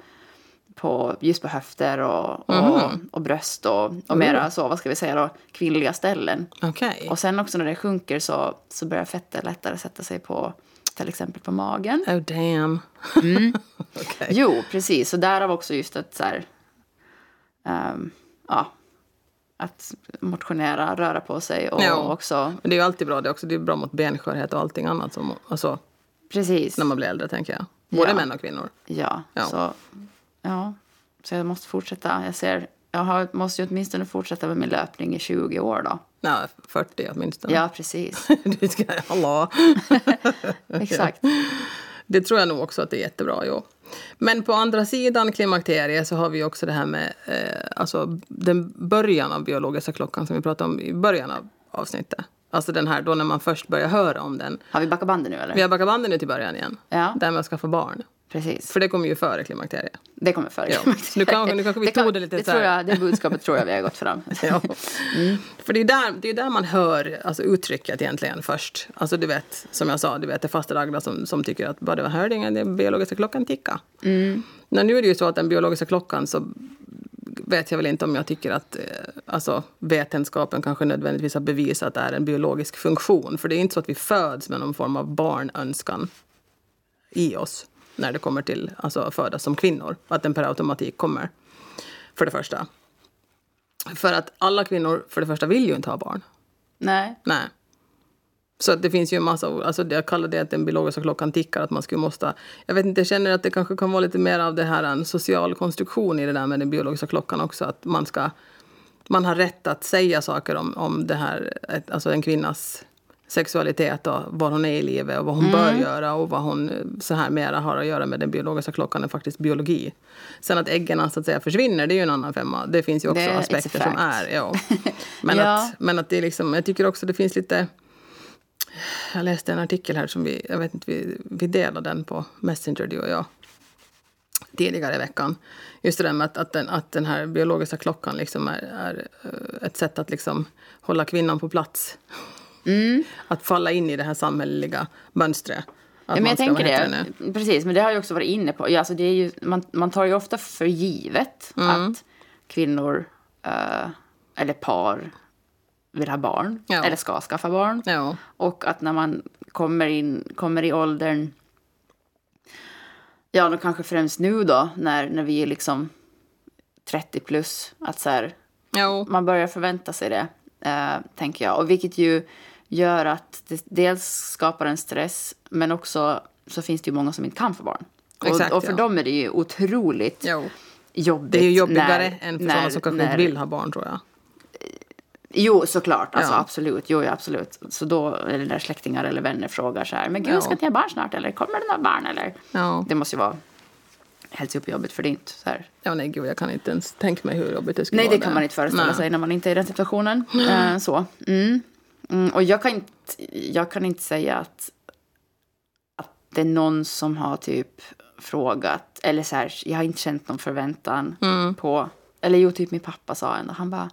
S2: på just på höfter och, och, och bröst och, och mera så, vad ska vi säga då, kvinnliga ställen.
S3: Okej.
S2: Och sen också när det sjunker så, så börjar fettet lättare sätta sig på till exempel på magen.
S3: Oh damn.
S2: Mm. (laughs)
S3: Okej.
S2: Jo, precis. Och därav också just att så här, ehm, ja, att motionera, röra på sig och
S3: Ja.
S2: också,
S3: Men det är ju alltid bra. Det är också det är bra mot benskörhet och allting annat. Som, alltså,
S2: precis.
S3: när man blir äldre, tänker jag. Både
S2: Ja.
S3: män och kvinnor.
S2: Ja,
S3: Ja.
S2: så, ja, så jag måste fortsätta. Jag ser, jag har, måste ju åtminstone fortsätta med min löpning i 20 år då.
S3: Ja, 40 åtminstone.
S2: Ja, precis. (laughs)
S3: du ska, hallå. (laughs)
S2: Exakt.
S3: Det tror jag nog också att det är jättebra. Jo. Men på andra sidan klimakteriet så har vi också det här med eh, alltså den början av biologiska klockan som vi pratade om i början av avsnittet. Alltså den här då när man först börjar höra om den.
S2: Har vi backat bandet nu eller?
S3: Vi har backat bandet nu till början igen.
S2: Ja.
S3: Det här med att skaffa barn.
S2: Precis.
S3: För det kommer ju före klimakteriet.
S2: Det kommer före.
S3: Ja. Så nu kanske- nu kanske vi
S2: kan-
S3: tog det lite så
S2: tror jag, Det budskapet tror jag vi har gått fram. (laughs)
S3: Ja. För det är där, det är där man hör alltså, uttrycket egentligen först. Alltså du vet, som jag sa, du vet det fasta Ragda som, som tycker att bara det var hörningen, den biologiska klockan tickar. Men nu är det ju så att den biologiska klockan så vet jag väl inte om jag tycker att eh, alltså, vetenskapen kanske nödvändigtvis har bevisat att det är en biologisk funktion. För det är inte så att vi föds med någon form av barnönskan i oss när det kommer till alltså, födas som kvinnor. Att den per automatik kommer, för det första. För att alla kvinnor, för det första, vill ju inte ha barn.
S2: Nej.
S3: Nej. Så att det finns ju en massa, alltså jag kallar det att den biologiska klockan tickar, att man skulle måste, jag vet inte, jag känner att det kanske kan vara lite mer av det här en social konstruktion i det där med den biologiska klockan också, att man ska, man har rätt att säga saker om, om det här, alltså en kvinnas sexualitet och var hon är i livet och vad hon bör göra och vad hon eh, så här mera har att göra med den biologiska klockan än faktiskt biologi. Sen att äggen så att säga försvinner, det är ju en annan femma. Det finns ju också
S2: Det-
S3: aspekter som är, ja. (laughs) Men,
S2: Ja.
S3: att, men att det är liksom, jag tycker också det finns lite jag läste en artikel här som vi, jag vet inte, vi, vi delade den på Messenger du och jag tidigare i veckan. Just det där med att, att, den, att den här biologiska klockan liksom är, är eh, ett sätt att liksom hålla kvinnan på plats. Att falla in i det här samhälleliga mönstret.
S2: Ja, men jag tänker det. Precis, men det har jag också varit inne på. Ja, alltså det är ju, man, man tar ju ofta för givet
S3: Mm.
S2: att kvinnor eh, eller par vill ha barn
S3: Ja.
S2: eller ska skaffa barn.
S3: Ja,
S2: Och att när man kommer, in, kommer i åldern, ja, då kanske främst nu då, när, när vi är liksom 30 plus, att så här, man börjar förvänta sig det, eh, tänker jag. Och vilket ju gör att det dels skapar en stress, men också så finns det ju många som inte kan få barn.
S3: Exakt,
S2: och, och för
S3: ja.
S2: dem är det ju otroligt
S3: ja.
S2: jobbigt.
S3: Det är ju jobbigare
S2: när-
S3: än för
S2: när-
S3: sådana som kanske
S2: när-
S3: inte vill ha barn tror jag.
S2: Jo, såklart. Alltså,
S3: Ja.
S2: Absolut. Jo, ja, absolut. Så då, eller när släktingar eller vänner frågar så här, men gud,
S3: Ja.
S2: ska inte jag ha barn snart? Eller kommer det några barn? Eller?
S3: Ja.
S2: Det måste ju vara helt superjobbigt, för det är inte så här.
S3: Ja, nej gud, jag kan inte ens tänka mig hur jobbigt det skulle
S2: Nej,
S3: vara.
S2: det kan man inte föreställa
S3: Nej.
S2: sig när man inte är i den situationen. Eh, så. Mm. Mm. Och jag kan, inte, jag kan inte säga att, att det är någon som har typ frågat, eller så här, jag har inte känt någon förväntan
S3: Mm.
S2: på, eller jo, typ min pappa sa ändå, han bara,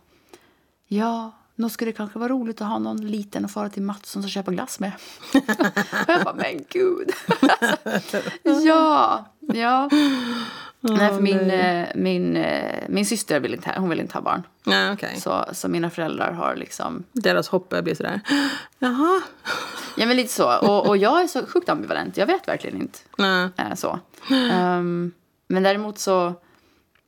S2: ja, nu skulle det kanske vara roligt att ha någon liten och fara till Mattsson och köpa glass med. (laughs) och jag bara, men gud. (laughs) alltså, ja, ja. Nej, för min, eh, min, eh, min syster vill inte, hon vill inte ha barn.
S3: Nej, okej.
S2: Så, så mina föräldrar har liksom...
S3: Deras hopp blir sådär, (gasps) jaha. (laughs)
S2: Ja, men lite så. Och, och jag är så sjukt ambivalent. Jag vet verkligen inte.
S3: Nej.
S2: Eh, så. Ehm, Men däremot så,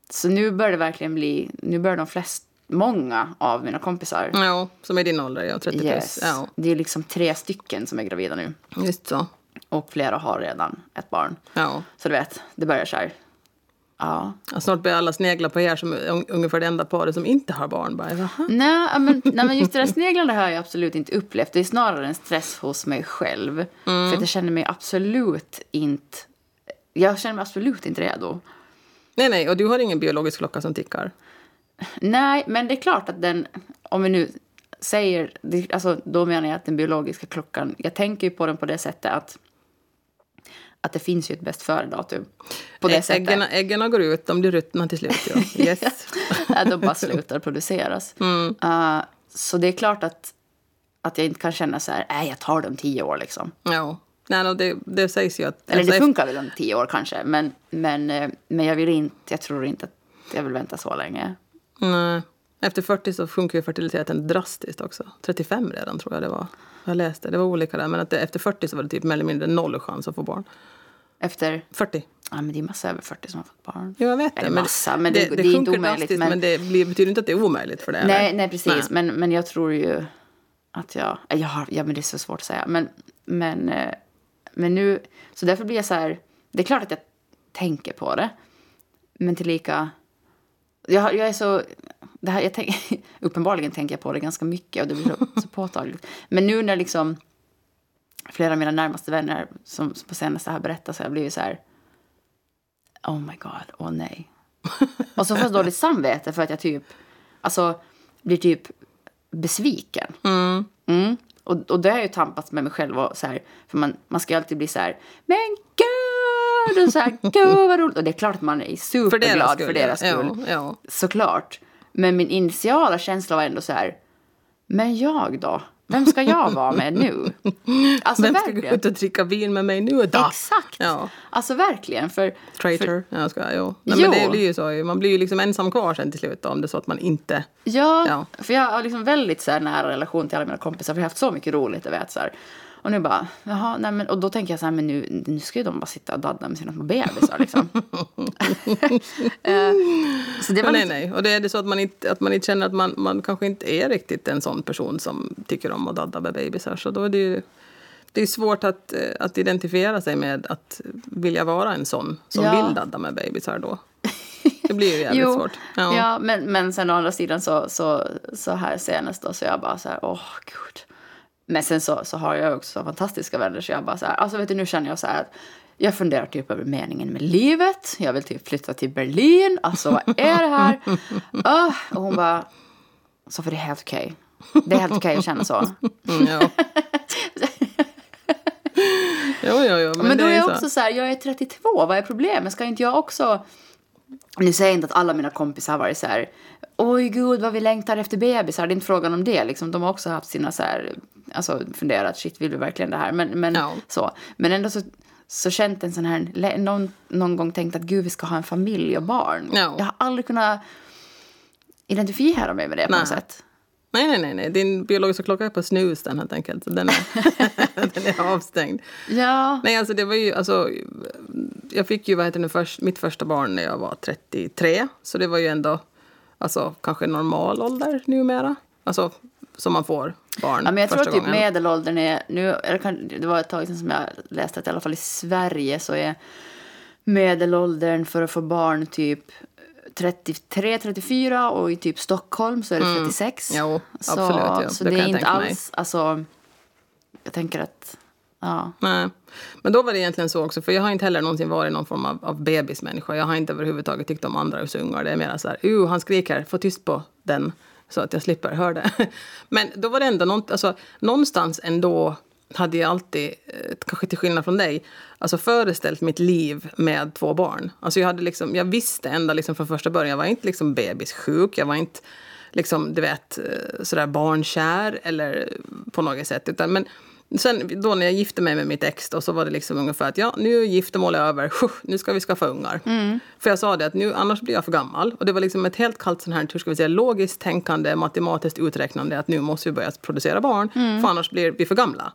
S2: så nu börjar det verkligen bli, nu börjar de flesta, många av mina kompisar,
S3: Ja, som är din ålder, ja, 30
S2: yes,
S3: plus. Ja,
S2: det är liksom tre stycken som är gravida nu.
S3: just så.
S2: Och flera har redan ett barn.
S3: Ja.
S2: Så du vet, det börjar så här. Ja.
S3: Snart börjar alla snegla på er som är un- ungefär det enda paret som inte har barn. Bara, Jaha.
S2: Nej, men, (laughs) nej, men just det där sneglande har jag absolut inte upplevt. Det är snarare en stress hos mig själv. För att jag känner mig absolut inte... Jag känner mig absolut inte redo.
S3: Nej, nej, och du har ingen biologisk klocka som tickar.
S2: Nej, men det är klart att den... Om vi nu säger... Alltså, då menar jag att den biologiska klockan... Jag tänker ju på den på det sättet att... Att det finns ju ett bäst före-datum. På det
S3: Ä-
S2: sättet.
S3: Äggen, äggen går ut, de blir ruttna till slut. Ja. (laughs) Yes.
S2: De bara slutar produceras. (laughs)
S3: Mm.
S2: Uh, så det är klart att, att jag inte kan känna så här, nej jag tar dem tio år liksom.
S3: ja. Nej, no, det, det sägs ju att...
S2: Eller
S3: alltså,
S2: det funkar väl om tio år kanske, men, men, eh, men jag vill inte, jag tror inte att jag vill vänta så länge.
S3: Nej. Efter 40 så sjunker ju fertiliteten drastiskt också. 35 redan tror jag det var. Jag läste, det var olika där. Men att det, efter 40 så var det typ mer eller mindre noll chans att få barn.
S2: Efter,
S3: 40.
S2: ja men det är massa över 40 som har fått barn.
S3: Jo, jag vet det.
S2: Eller massa, men det- det är inte omöjligt, men-
S3: men, det blir, betyder inte att det är omöjligt för det.
S2: Nej,
S3: eller?
S2: nej precis, Men, men jag tror ju att jag, jag har, ja men det är så svårt att säga, men, men, eh, men nu, så därför blir jag så här, det är klart att jag tänker på det, men tillika, jag, jag är så, det här, jag tänk, (laughs) uppenbarligen tänker jag på det ganska mycket och det blir så, (laughs) så påtagligt. Men nu när liksom flera av mina närmaste vänner som på senaste har berättat så har jag blivit så här, oh my god, åh nej. (laughs) och så får jag dåligt samvete för att jag typ, alltså blir typ besviken. Mm. Och, och det har jag ju tampats med mig själv. Och så här, för man, man ska ju alltid bli så här, men gud! Och så här, gud vad roligt. Och det är klart att man är superglad för deras skull.
S3: Ja, ja.
S2: Såklart. Men min initiala känsla var ändå så här, men jag då? Vem ska jag vara med nu? (laughs) Alltså
S3: Vem ska gå
S2: verkligen.
S3: ut och dricka vin med mig nu då?
S2: Exakt.
S3: Ja.
S2: Alltså verkligen. För,
S3: Traitor. Ja, jag ska, jo. Nej,
S2: Jo.
S3: men det blir ju så. Man blir ju liksom ensam kvar sen till slut då, om det är så att man inte...
S2: Ja,
S3: Ja.
S2: för jag har liksom väldigt så här nära relation till alla mina kompisar. För jag har haft så mycket roligt, jag vet så här. Och nu bara, jaha, nej men, och då tänker jag så här, men nu, nu ska ju de bara sitta och dadda med sina små bebisar liksom. (laughs) Eh, så det var
S3: nej,
S2: lite,
S3: nej. Och det är det så att man inte, att man inte känner att man, man kanske inte är riktigt en sån person som tycker om att dadda med bebisar. Så då är det ju det är svårt att, eh, att identifiera sig med att vilja vara en sån som
S2: Ja.
S3: vill dadda med bebisar då. Det blir ju (laughs) jävligt
S2: jo,
S3: svårt.
S2: ja, men, men sen å andra sidan så, så, så här senast då, så jag bara så här, åh gud. Men sen så, så har jag också fantastiska vänner så jag bara så här, alltså vet du nu känner jag så här att jag funderar typ över meningen med livet. Jag vill typ flytta till Berlin. Alltså vad är det här? (laughs) Ah, och hon bara, så för det är helt okej. Det är helt okej att känna så.
S3: Mm, ja. (laughs) jo, jo, jo. Men,
S2: Men, då är jag
S3: så.
S2: också så här, jag är 32, vad är problemet? Ska inte jag också... Nu säger jag inte att alla mina kompisar har varit så här, oj gud vad vi längtar efter bebisar. Det är inte frågan om det. Liksom, de har också haft sina så här, alltså funderat, shit vill vi verkligen det här? Men, men,
S3: Ja.
S2: så. men ändå så, så känt en sån här, någon, någon gång tänkt att gud vi ska ha en familj och barn.
S3: Ja.
S2: Jag har aldrig kunnat identifiera mig med det på
S3: Nej.
S2: något sätt.
S3: Nej, nej, nej, nej. Din biologiska klocka är på snus den helt enkelt. Den är, (laughs) den är avstängd.
S2: Ja,
S3: Nej, alltså det var ju, alltså, jag fick ju vad heter det, först, mitt första barn när jag var 33. Så det var ju ändå, alltså kanske normal ålder numera. Alltså som man får barn
S2: Ja, men jag tror att typ medelåldern är... Nu, det var ett tag sedan som jag läste att i alla fall i Sverige så är medelåldern för att få barn typ 33, 34 och i typ Stockholm så är det 36.
S3: Jo,
S2: så,
S3: absolut, ja.
S2: Så
S3: Det
S2: det, är inte alls... Alltså, jag tänker att... Ja.
S3: Nej. Men då var det egentligen så också, för jag har inte heller någonsin varit någon form av, av bebismänniska. Jag har inte överhuvudtaget tyckt om andra ungar. Det är mer så här, uh, han skriker, få tyst på den. Så att jag slipper höra det. (laughs) Men då var det ändå nånt, alltså, någonstans ändå hade jag alltid, eh, kanske till skillnad från dig, alltså föreställt mitt liv med två barn. Alltså jag, hade liksom, jag visste ända liksom från första början, jag var inte liksom bebissjuk, jag var inte liksom, du vet, eh, sådär barnkär eller på något sätt. Utan, men Sen då när jag gifte mig med mitt ex då, så var det liksom ungefär att ja, nu är giftermålet över, nu ska vi skaffa ungar.
S2: Mm.
S3: För jag sa det att nu, annars blir jag för gammal. Och det var liksom ett helt kallt sån här, hur ska vi säga, logiskt tänkande, matematiskt uträknande att nu måste vi börja producera barn,
S2: Mm.
S3: för annars blir vi för gamla.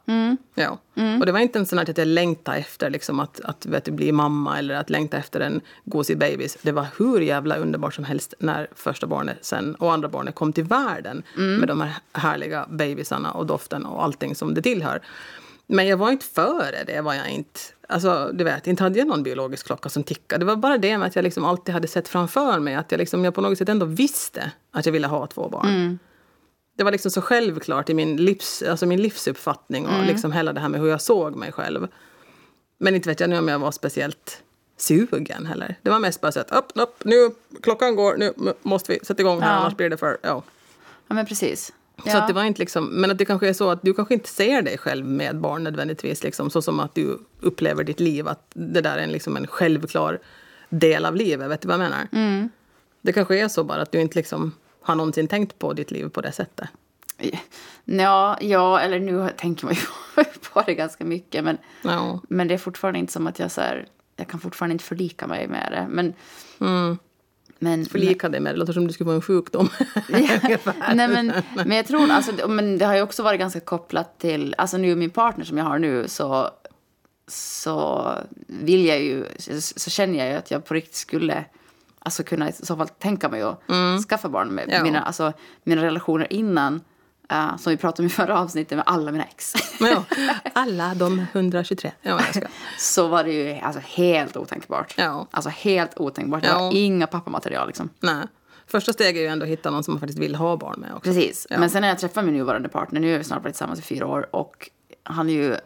S3: Ja. Och det var inte en sån här att jag längtade efter liksom att, att vet du, bli mamma eller att längta efter en gosig bebis. Det var hur jävla underbart som helst när första barnet sen, och andra barnet kom till världen med de här härliga bebisarna och doften och allting som det tillhör. Men jag var inte före det. var jag inte. Alltså, du vet, inte hade jag någon biologisk klocka som tickade. Det var bara det med att jag liksom alltid hade sett framför mig att jag, liksom, jag på något sätt ändå visste att jag ville ha två barn. Det var liksom så självklart i min, livs, alltså min livsuppfattning och liksom hela det här med hur jag såg mig själv. Men inte vet jag nu om jag var speciellt sugen heller. Det var mest bara så att upp, upp, nu, klockan går, nu måste vi sätta igång här
S2: Ja.
S3: annars blir det för... Ja.
S2: Ja, men precis.
S3: Så att det var inte liksom, men att det kanske är så att du kanske inte ser dig själv med barn nödvändigtvis. Liksom, så som att du upplever ditt liv, att det där är en, liksom en självklar del av livet. Vet du vad jag menar?
S2: Mm.
S3: Det kanske är så bara att du inte liksom har någonsin tänkt på ditt liv på det sättet.
S2: Ja, ja, eller nu tänker man ju (laughs) på det ganska mycket. Men,
S3: Ja.
S2: men det är fortfarande inte som att jag så här, jag kan fortfarande inte förlika mig med det. Men, men,
S3: Förlika dig med det, låter som du skulle få en sjukdom. (laughs) Ungefär.
S2: Nej, men, men jag tror, alltså, det- men det har ju också varit ganska kopplat till, alltså nu min partner som jag har nu så, så vill jag ju, så, så känner jag ju att jag på riktigt skulle alltså kunna i så fall tänka mig att skaffa barn med
S3: Ja.
S2: mina, alltså, mina relationer innan, eh, som vi pratade om i förra avsnittet med alla mina ex.
S3: Ja, (laughs) alla de 123. Ja, jag ska.
S2: så var det ju alltså, helt otänkbart.
S3: Ja.
S2: Alltså helt otänkbart. Det
S3: Ja.
S2: var inga pappamaterial liksom.
S3: Nej. Första steget är ju ändå att hitta någon som man faktiskt vill ha barn med också.
S2: Precis.
S3: Ja.
S2: Men sen när jag träffade min nuvarande partner, nu har vi snart varit tillsammans i fyra år och han är ju,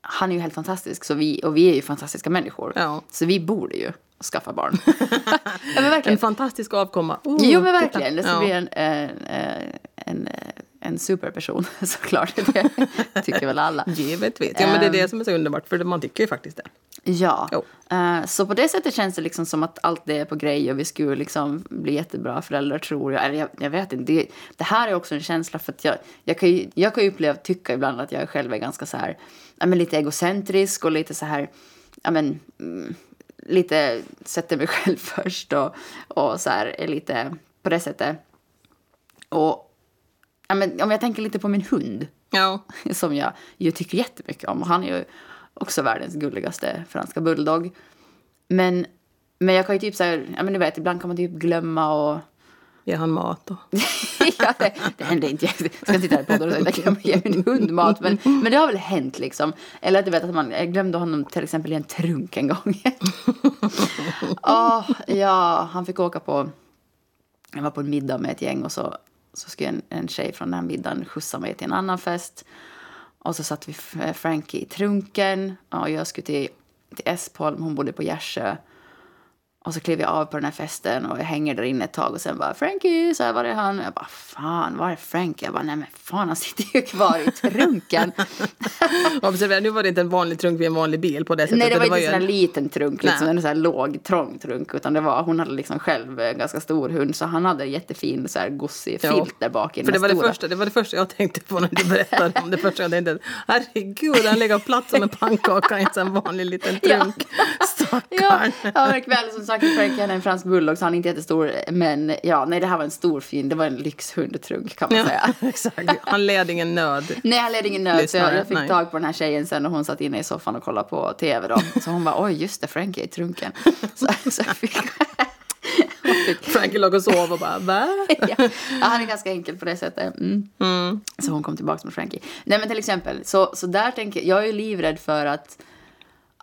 S2: han är ju helt fantastisk. Så vi, och vi är ju fantastiska människor.
S3: Ja.
S2: Så vi borde ju skaffa barn. (laughs) ja,
S3: En fantastisk avkomma. Oh,
S2: jo, men verkligen. Det ska bli en, eh, eh, en, eh, en superperson (laughs) såklart. Det tycker väl alla.
S3: Givetvis. Ja, men det är
S2: Ehm.
S3: det som är så underbart, för man tycker ju faktiskt det.
S2: Ja,
S3: Jo.
S2: Eh, så på det sättet känns det liksom som att allt det är på grej och vi skulle liksom bli jättebra föräldrar tror jag. Eller jag, jag vet inte. Det, det här är också en känsla för att jag, jag kan ju, jag kan ju uppleva, tycka ibland att jag själv är ganska så här, ja, men lite egocentrisk och lite så här, ja men, mm, lite sätter mig (laughs) själv först och, och så här är lite på det sättet. Och ja, men, om jag tänker lite på min hund
S3: Ja. (laughs)
S2: som jag ju tycker jättemycket om. Och han är ju också världens gulligaste franska bulldog. Men, men jag kan ju typ så här, ja men du vet, ibland kan man typ glömma och...
S3: Ge han mat och... (laughs)
S2: ja, det, det händer inte. Jag ska sitta här på podden och säga att jag ge min hund mat. Men, men det har väl hänt liksom. Eller att du vet att man, jag glömde honom till exempel i en trunk en gång. (laughs) Åh, ja, han fick åka på... Jag var på en middag med ett gäng och så, så skulle en, en tjej från den middagen skjutsa mig till en annan fest. Och så satt vi Frankie i trunken och jag skulle till, till Espholm, hon bodde på Gärsö. Och så klev jag av på den här festen och jag hänger där inne ett tag och sen bara Frankie, så här var det han. Och jag bara fan, var är Frankie? Jag bara nej men fan han sitter ju kvar i trunken. (laughs)
S3: Observera, nu var det inte en vanlig trunk vid en vanlig bil på det sättet.
S2: nej det var inte en sån här
S3: en...
S2: liten trunk, liksom,
S3: Nej.
S2: en sån här låg, trång trunk. Utan det var, hon hade liksom själv en ganska stor hund så han hade en jättefin så här gossig
S3: Ja.
S2: filt där bak i den
S3: För det var det,
S2: stora.
S3: första, det var det första jag tänkte på när du berättade om det. Första jag tänkte, herregud, han ligger platt som en pannkaka i en sån vanlig liten trunk.
S2: Ja, (laughs)
S3: Stackarn.
S2: ja men ikväll som sagt Frankie han är en fransk bulldog så han är inte jättestor. Men ja, nej det här var en stor fin, det var en lyxhundtrunk kan man
S3: Ja,
S2: säga. (laughs)
S3: exakt. Han led ingen nöd.
S2: Nej, han led ingen nöd. Så jag, jag fick
S3: nej.
S2: tag på den här tjejen sen och hon satt inne i soffan och kollade på tv då. Så hon bara, oj just det, Frankie är i trunken. (laughs) Så, så fick... fick
S3: Frankie låg och sov och bara, va? (laughs)
S2: ja, ja, han är ganska enkel på det sättet. Mm. Så hon kom tillbaka med Frankie. Nej men till exempel, så, så där tänker jag, jag är ju livrädd för att,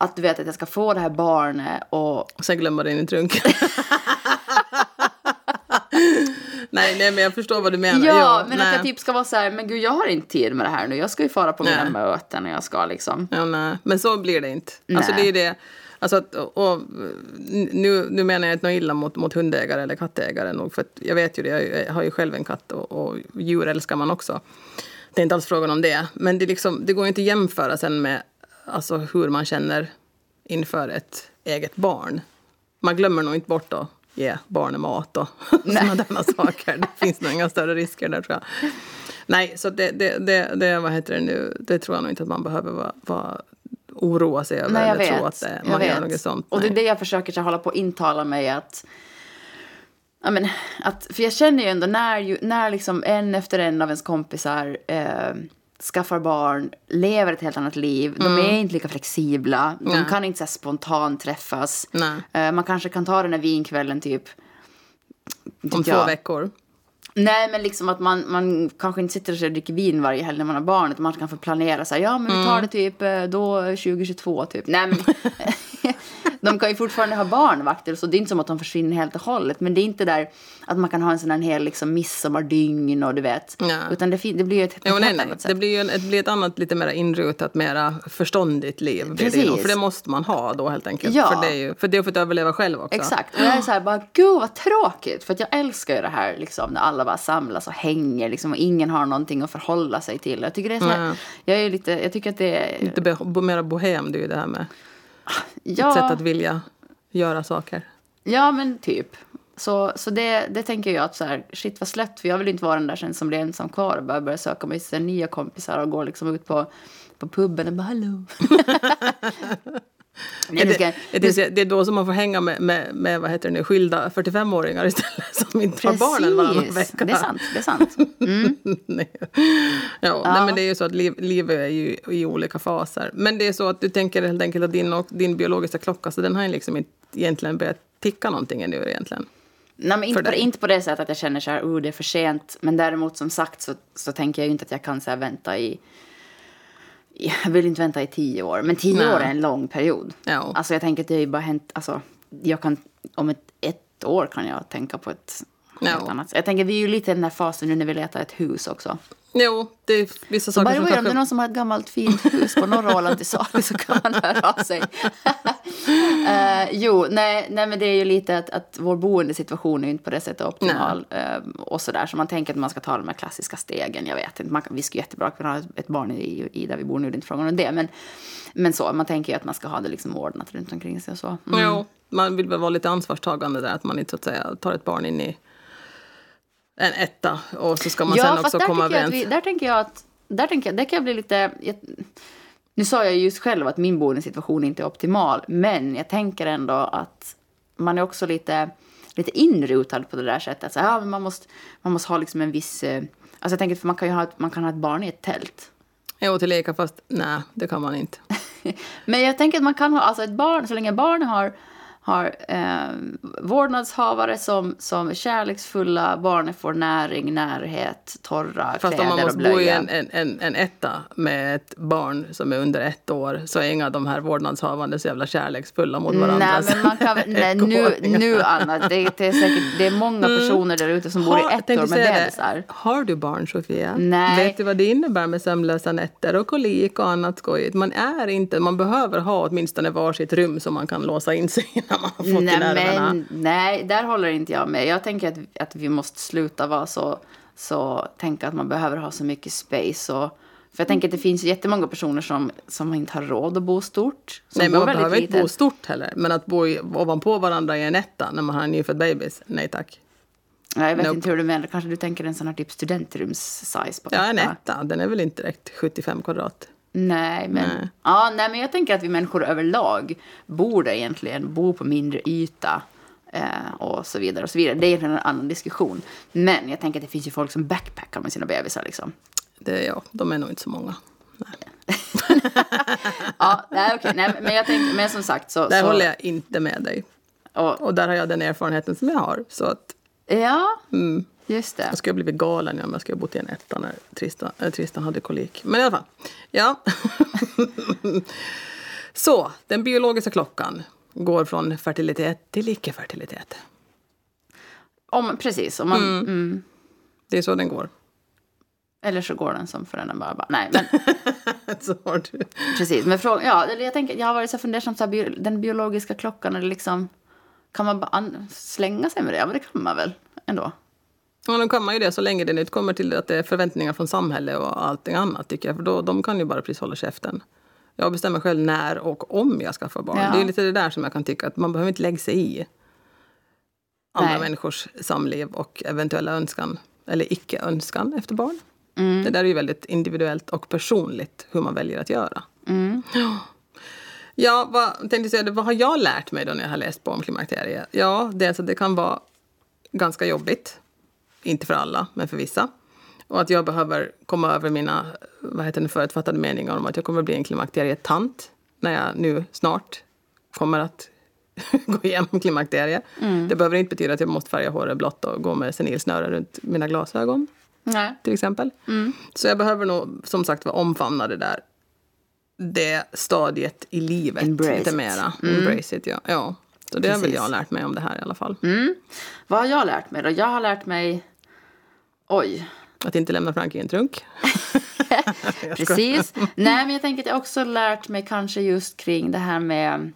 S2: att du vet att jag ska få det här barnet och
S3: Och sen glömmer det i trunken. (laughs) nej, nej, men jag förstår vad du menar.
S2: Ja, men
S3: nej.
S2: att jag typ ska vara så här, men gud jag har inte tid med det här nu. Jag ska ju fara på mina
S3: Nej.
S2: möten och jag ska liksom.
S3: Ja, nej. Men så blir det inte. Alltså,
S2: Nej.
S3: det är det. Alltså att, och, nu, nu menar jag inte något illa mot, mot hundägare eller kattägare. Nog, för jag vet ju det, jag har ju själv en katt och, och djur älskar man också. Det är inte alls frågan om det. Men det, liksom, det går inte att jämföra sen med alltså, hur man känner inför ett eget barn. Man glömmer nog inte bort att ge barnen mat och (laughs) sådana saker. Det finns nog inga större risker där tror jag. Nej, så det, det, det, det, vad heter det nu, det tror jag nog inte att man behöver vara, vara oroa sig över.
S2: Nej, jag
S3: eller tro
S2: vet.
S3: att det,
S2: jag
S3: man gör
S2: vet.
S3: något sånt.
S2: Och det är det jag försöker så hålla på att intala mig att... Ja, men, att för jag känner ju ändå när, när liksom en efter en av ens kompisar eh, skaffar barn, lever ett helt annat liv. De är inte lika flexibla. De
S3: Nej.
S2: kan inte så spontant träffas.
S3: Nej.
S2: Eh, man kanske kan ta den här vinkvällen typ...
S3: Om två
S2: jag.
S3: veckor.
S2: Nej, men liksom att man, man kanske inte sitter och dricker vin varje helg när man har barn. Utan man kan få planera så här, ja men vi tar det typ eh, då 2022 typ. Nej men, (laughs) (laughs) de kan ju fortfarande ha barnvakter så det är inte som att de försvinner helt och hållet. Men det är inte där att man kan ha en sån här hel liksom midsommardygn och du vet.
S3: Ja.
S2: Utan det, det blir ju ett,
S3: Jo, nej, nej.
S2: annat
S3: Det blir ju ett, blir ett annat, lite mer inrutat, mera förståndigt liv. blir Det,
S2: Precis.
S3: för det måste man ha då helt enkelt.
S2: Ja.
S3: För, det är ju, för det är för att överleva själv också.
S2: Exakt. Och jag är så här bara, gud vad tråkigt. För att jag älskar ju det här liksom när alla bara samlas och hänger liksom och ingen har någonting att förhålla sig till. Jag tycker det är så här,
S3: Ja.
S2: jag är lite, jag tycker att det är...
S3: Lite bo- mera bohem, det är ju det här med
S2: Ja.
S3: ett sätt att vilja göra saker.
S2: Ja, men typ. Så, så det, det tänker jag att så här, shit vad slött, för jag vill inte vara den där sen som blir ensam kvar och bara börja söka mig nya kompisar och gå liksom ut på, på puben och bara hallå. (laughs) Nej, nu ska,
S3: det, är det, det är då som man får hänga med, med, med vad heter det nu, skilda 45-åringar istället som inte har barnen varannan
S2: precis,
S3: vecka.
S2: det är sant. Det är sant. Mm. (laughs)
S3: nej. Ja, Nej, men det är ju så att liv, livet är ju i olika faser. Men det är så att du tänker helt enkelt att din, och, din biologiska klocka, så den har liksom inte egentligen börjat ticka någonting ännu egentligen.
S2: Nej, men inte, på, inte på det sättet att jag känner så här, oh, det är för sent. Men däremot som sagt så, så tänker jag ju inte att jag kan så här, vänta i... Jag vill inte vänta i tio år. Men tio
S3: Nej.
S2: år är en lång period.
S3: Ja.
S2: Alltså jag tänker att det har ju bara hänt... Alltså, jag kan, om ett, ett år kan jag tänka på ett helt
S3: Ja.
S2: annat. Jag tänker vi är ju lite i den här fasen nu när vi letar ett hus också.
S3: Jo, det är vissa saker
S2: the
S3: som
S2: way, om det är
S3: kanske...
S2: någon som har ett gammalt fint hus på norra Åland till salu så kan man höra av sig. (laughs) Eh, jo, nej, nej, men det är ju lite att, att vår boendesituation är inte på det sättet optimal. eh, och sådär, så man tänker att man ska ta de här klassiska stegen. Jag vet inte, man, vi skulle jättebra kunna ha ett barn i, i där vi bor nu, det är inte frågan om det. Men, men så, man tänker ju att man ska ha det liksom ordnat runt omkring sig och så. Mm.
S3: Jo, man vill väl vara lite ansvarstagande där, att man inte så att säga tar ett barn in i en etta och så ska man sen
S2: fast
S3: också komma överens.
S2: vi, Där tänker jag att... Där, tänker jag, där kan jag bli lite... Jag, nu sa jag just själv att min boendesituation inte är optimal. Men jag tänker ändå att man är också lite, lite inrutad på det där sättet. Så, ja, men man, måste, man måste ha liksom en viss... eh, Alltså jag tänker att man kan ju ha ett, man kan ha ett barn i ett tält.
S3: Jo, till leka, fast nej, det kan man inte. (laughs)
S2: Men jag tänker att man kan ha, alltså ett barn, så länge barn har, har eh, vårdnadshavare som, som är kärleksfulla, barnen får näring, närhet, torra
S3: Fast om
S2: kläder
S3: man
S2: och
S3: måste
S2: blöja.
S3: bo i en, en, en, etta med ett barn som är under ett år så är inga av de här vårdnadshavande så jävla kärleksfulla mot varandra.
S2: Nej, men man kan, (laughs) nej, nu, nu Anna, det, det är säkert det är många personer där ute som bor i
S3: Har-
S2: ett
S3: tänkte
S2: år med bebisar.
S3: Har du barn, Sofia?
S2: Nej.
S3: Vet du vad det innebär med sömnlösa nätter och kolik och annat skojigt? Man är inte, man behöver ha åtminstone varsitt rum som man kan låsa in sig i när man har fått i
S2: Nej,
S3: nerverna.
S2: men, nej, där håller inte jag med. Jag tänker att, att vi måste sluta vara så, så tänka att man behöver ha så mycket space. Och, för jag tänker att det finns jättemånga personer som, som inte har råd att bo stort.
S3: Nej, men man behöver inte bo stort heller. Men att bo i, ovanpå varandra i en etta när man har en nyfödd bebis, nej tack.
S2: Nej, jag vet
S3: Nope.
S2: inte hur du menar. Kanske du tänker en sån här typ studentrums-size på
S3: Ja, en
S2: etta,
S3: den är väl inte direkt 75 kvadrat.
S2: Nej, men,
S3: Nej.
S2: Ja, nej, men jag tänker att vi människor överlag borde egentligen bo på mindre yta. Eh, och så vidare och så vidare. Det är egentligen en annan diskussion. Men jag tänker att det finns ju folk som backpackar med sina bebisar liksom.
S3: Det, ja, de är nog inte så många. (laughs)
S2: Ja, nej, okej. Nej, men jag tänker, men som sagt så...
S3: Där
S2: så
S3: håller jag inte med dig.
S2: och,
S3: Och där har jag den erfarenheten som jag har. Så att
S2: Ja,
S3: Mm.
S2: Just det.
S3: jag skulle ha blivit galen om jag skulle ha bott i en etta när Tristan, äh, Tristan hade kolik. Men i alla fall. Ja. (laughs) så, den biologiska klockan går från fertilitet till icke-fertilitet.
S2: Om, precis, om man, mm.
S3: Det är så den går.
S2: Eller så går den som för den bara, bara nej, men (laughs)
S3: så har du.
S2: precis. Men frågan, ja, eller jag tänker, jag har varit så fundersam, så här, den biologiska klockan, är det liksom, kan man bara slänga sig med det? Ja, men det kan man väl ändå.
S3: Ja, då kan man ju det så länge det inte kommer till att det är förväntningar från samhället och allting annat tycker jag. För då, de kan ju bara precis hålla käften. Jag bestämmer själv när och om jag ska få barn.
S2: Ja.
S3: Det är lite det där som jag kan tycka att man behöver inte lägga sig i andra
S2: Nej.
S3: människors samliv och eventuella önskan eller icke-önskan efter barn. Det där är ju väldigt individuellt och personligt hur man väljer att göra. Ja. (gasps) Ja, vad, tänkte säga, vad har jag lärt mig då när jag har läst på om klimakteriet? Ja, dels att det kan vara ganska jobbigt. Inte för alla, men för vissa. Och att jag behöver komma över mina vad heter det, förutfattade meningar om att jag kommer bli en klimakterietant när jag nu snart kommer att (laughs) gå igenom klimakteriet. Det behöver inte betyda att jag måste färga håret blått och gå med senilsnöre runt mina glasögon
S2: Nej.
S3: till exempel. Så jag behöver nog som sagt vara omfamna det där det stadiet i livet
S2: Embrace
S3: lite
S2: it.
S3: mera. Embrace it, ja. ja. Så det har väl
S2: Precis.
S3: jag lärt mig om det här i alla fall.
S2: Vad har jag lärt mig då? Jag har lärt mig... Oj.
S3: Att inte lämna Frank i en trunk. (laughs)
S2: Precis. Nej, men jag tänker att jag också lärt mig kanske just kring det här med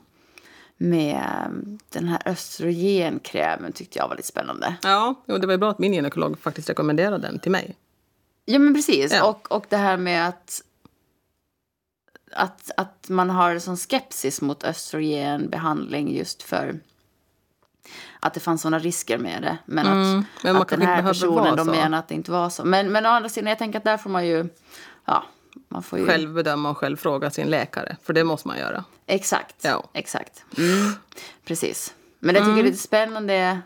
S2: med den här östrogenkrämen tyckte jag var lite spännande.
S3: Ja, och det var bra att min gynekolog faktiskt rekommenderade den till mig.
S2: Ja, men precis.
S3: Ja.
S2: Och, och det här med att, att, att man har en sån skepsis mot östrogenbehandling just för att det fanns såna risker med det. Men
S3: Mm,
S2: att,
S3: men
S2: att den här personen de menar att det inte var så. Men, men å andra sidan, jag tänker att där får man ju... Ja, man får ju...
S3: Själv bedöma och själv fråga sin läkare. För det måste man göra.
S2: Exakt.
S3: Ja.
S2: Exakt. Mm, precis. Men jag tycker det är lite spännande.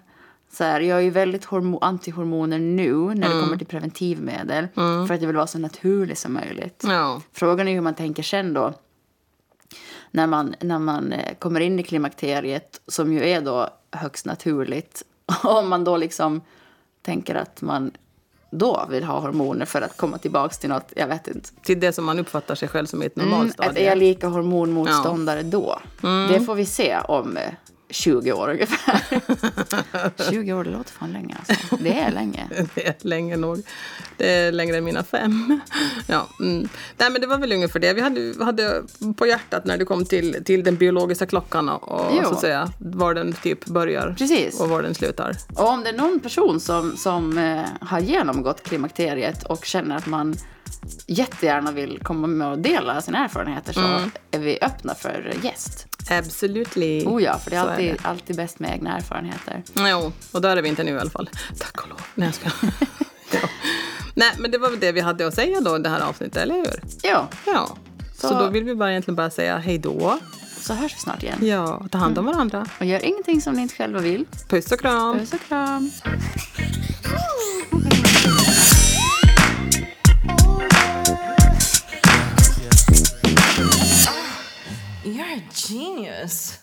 S2: Så här, jag är ju väldigt hormo- antihormoner nu när det kommer till preventivmedel. För att jag vill vara så naturlig som möjligt.
S3: Ja.
S2: Frågan är hur man tänker sen då. När man, när man eh, kommer in i klimakteriet som ju är då högst naturligt. (laughs) Om man då liksom tänker att man då vill ha hormoner för att komma tillbaka till något, jag vet inte.
S3: Till det som man uppfattar sig själv som i ett
S2: Mm,
S3: normalstadie.
S2: att är jag lika hormonmotståndare då? Det får vi se om eh, 20 år ungefär. (laughs) 20 år, det låter fan länge alltså. Det är länge. (laughs)
S3: Det är länge nog. Det är längre än mina fem. Ja, mm. Nej, men det var väl ungefär det vi hade, hade på hjärtat när det kom till, till den biologiska klockan och,
S2: Jo.
S3: så att säga, var den typ börjar
S2: Precis.
S3: och var den slutar.
S2: Och om det är någon person som, som eh, har genomgått klimakteriet och känner att man jättegärna vill komma med och dela sina erfarenheter så är vi öppna för gäst.
S3: Absolutely.
S2: Oh ja, för det är
S3: Så är
S2: alltid,
S3: det.
S2: alltid bäst med egna erfarenheter.
S3: Jo, och där är vi inte nu i alla fall. Tack och lov. Nej, jag ska. (laughs) ja. Nej, men det var väl det vi hade att säga då i det här avsnittet, eller hur?
S2: Jo,
S3: Ja. Så,
S2: Så-
S3: då vill vi bara egentligen bara säga hej då.
S2: så hörs vi snart igen.
S3: Ja, ta hand om varandra.
S2: Och gör ingenting som ni inte själva vill.
S3: Puss och kram.
S2: Puss och kram. (laughs)
S1: You're a genius.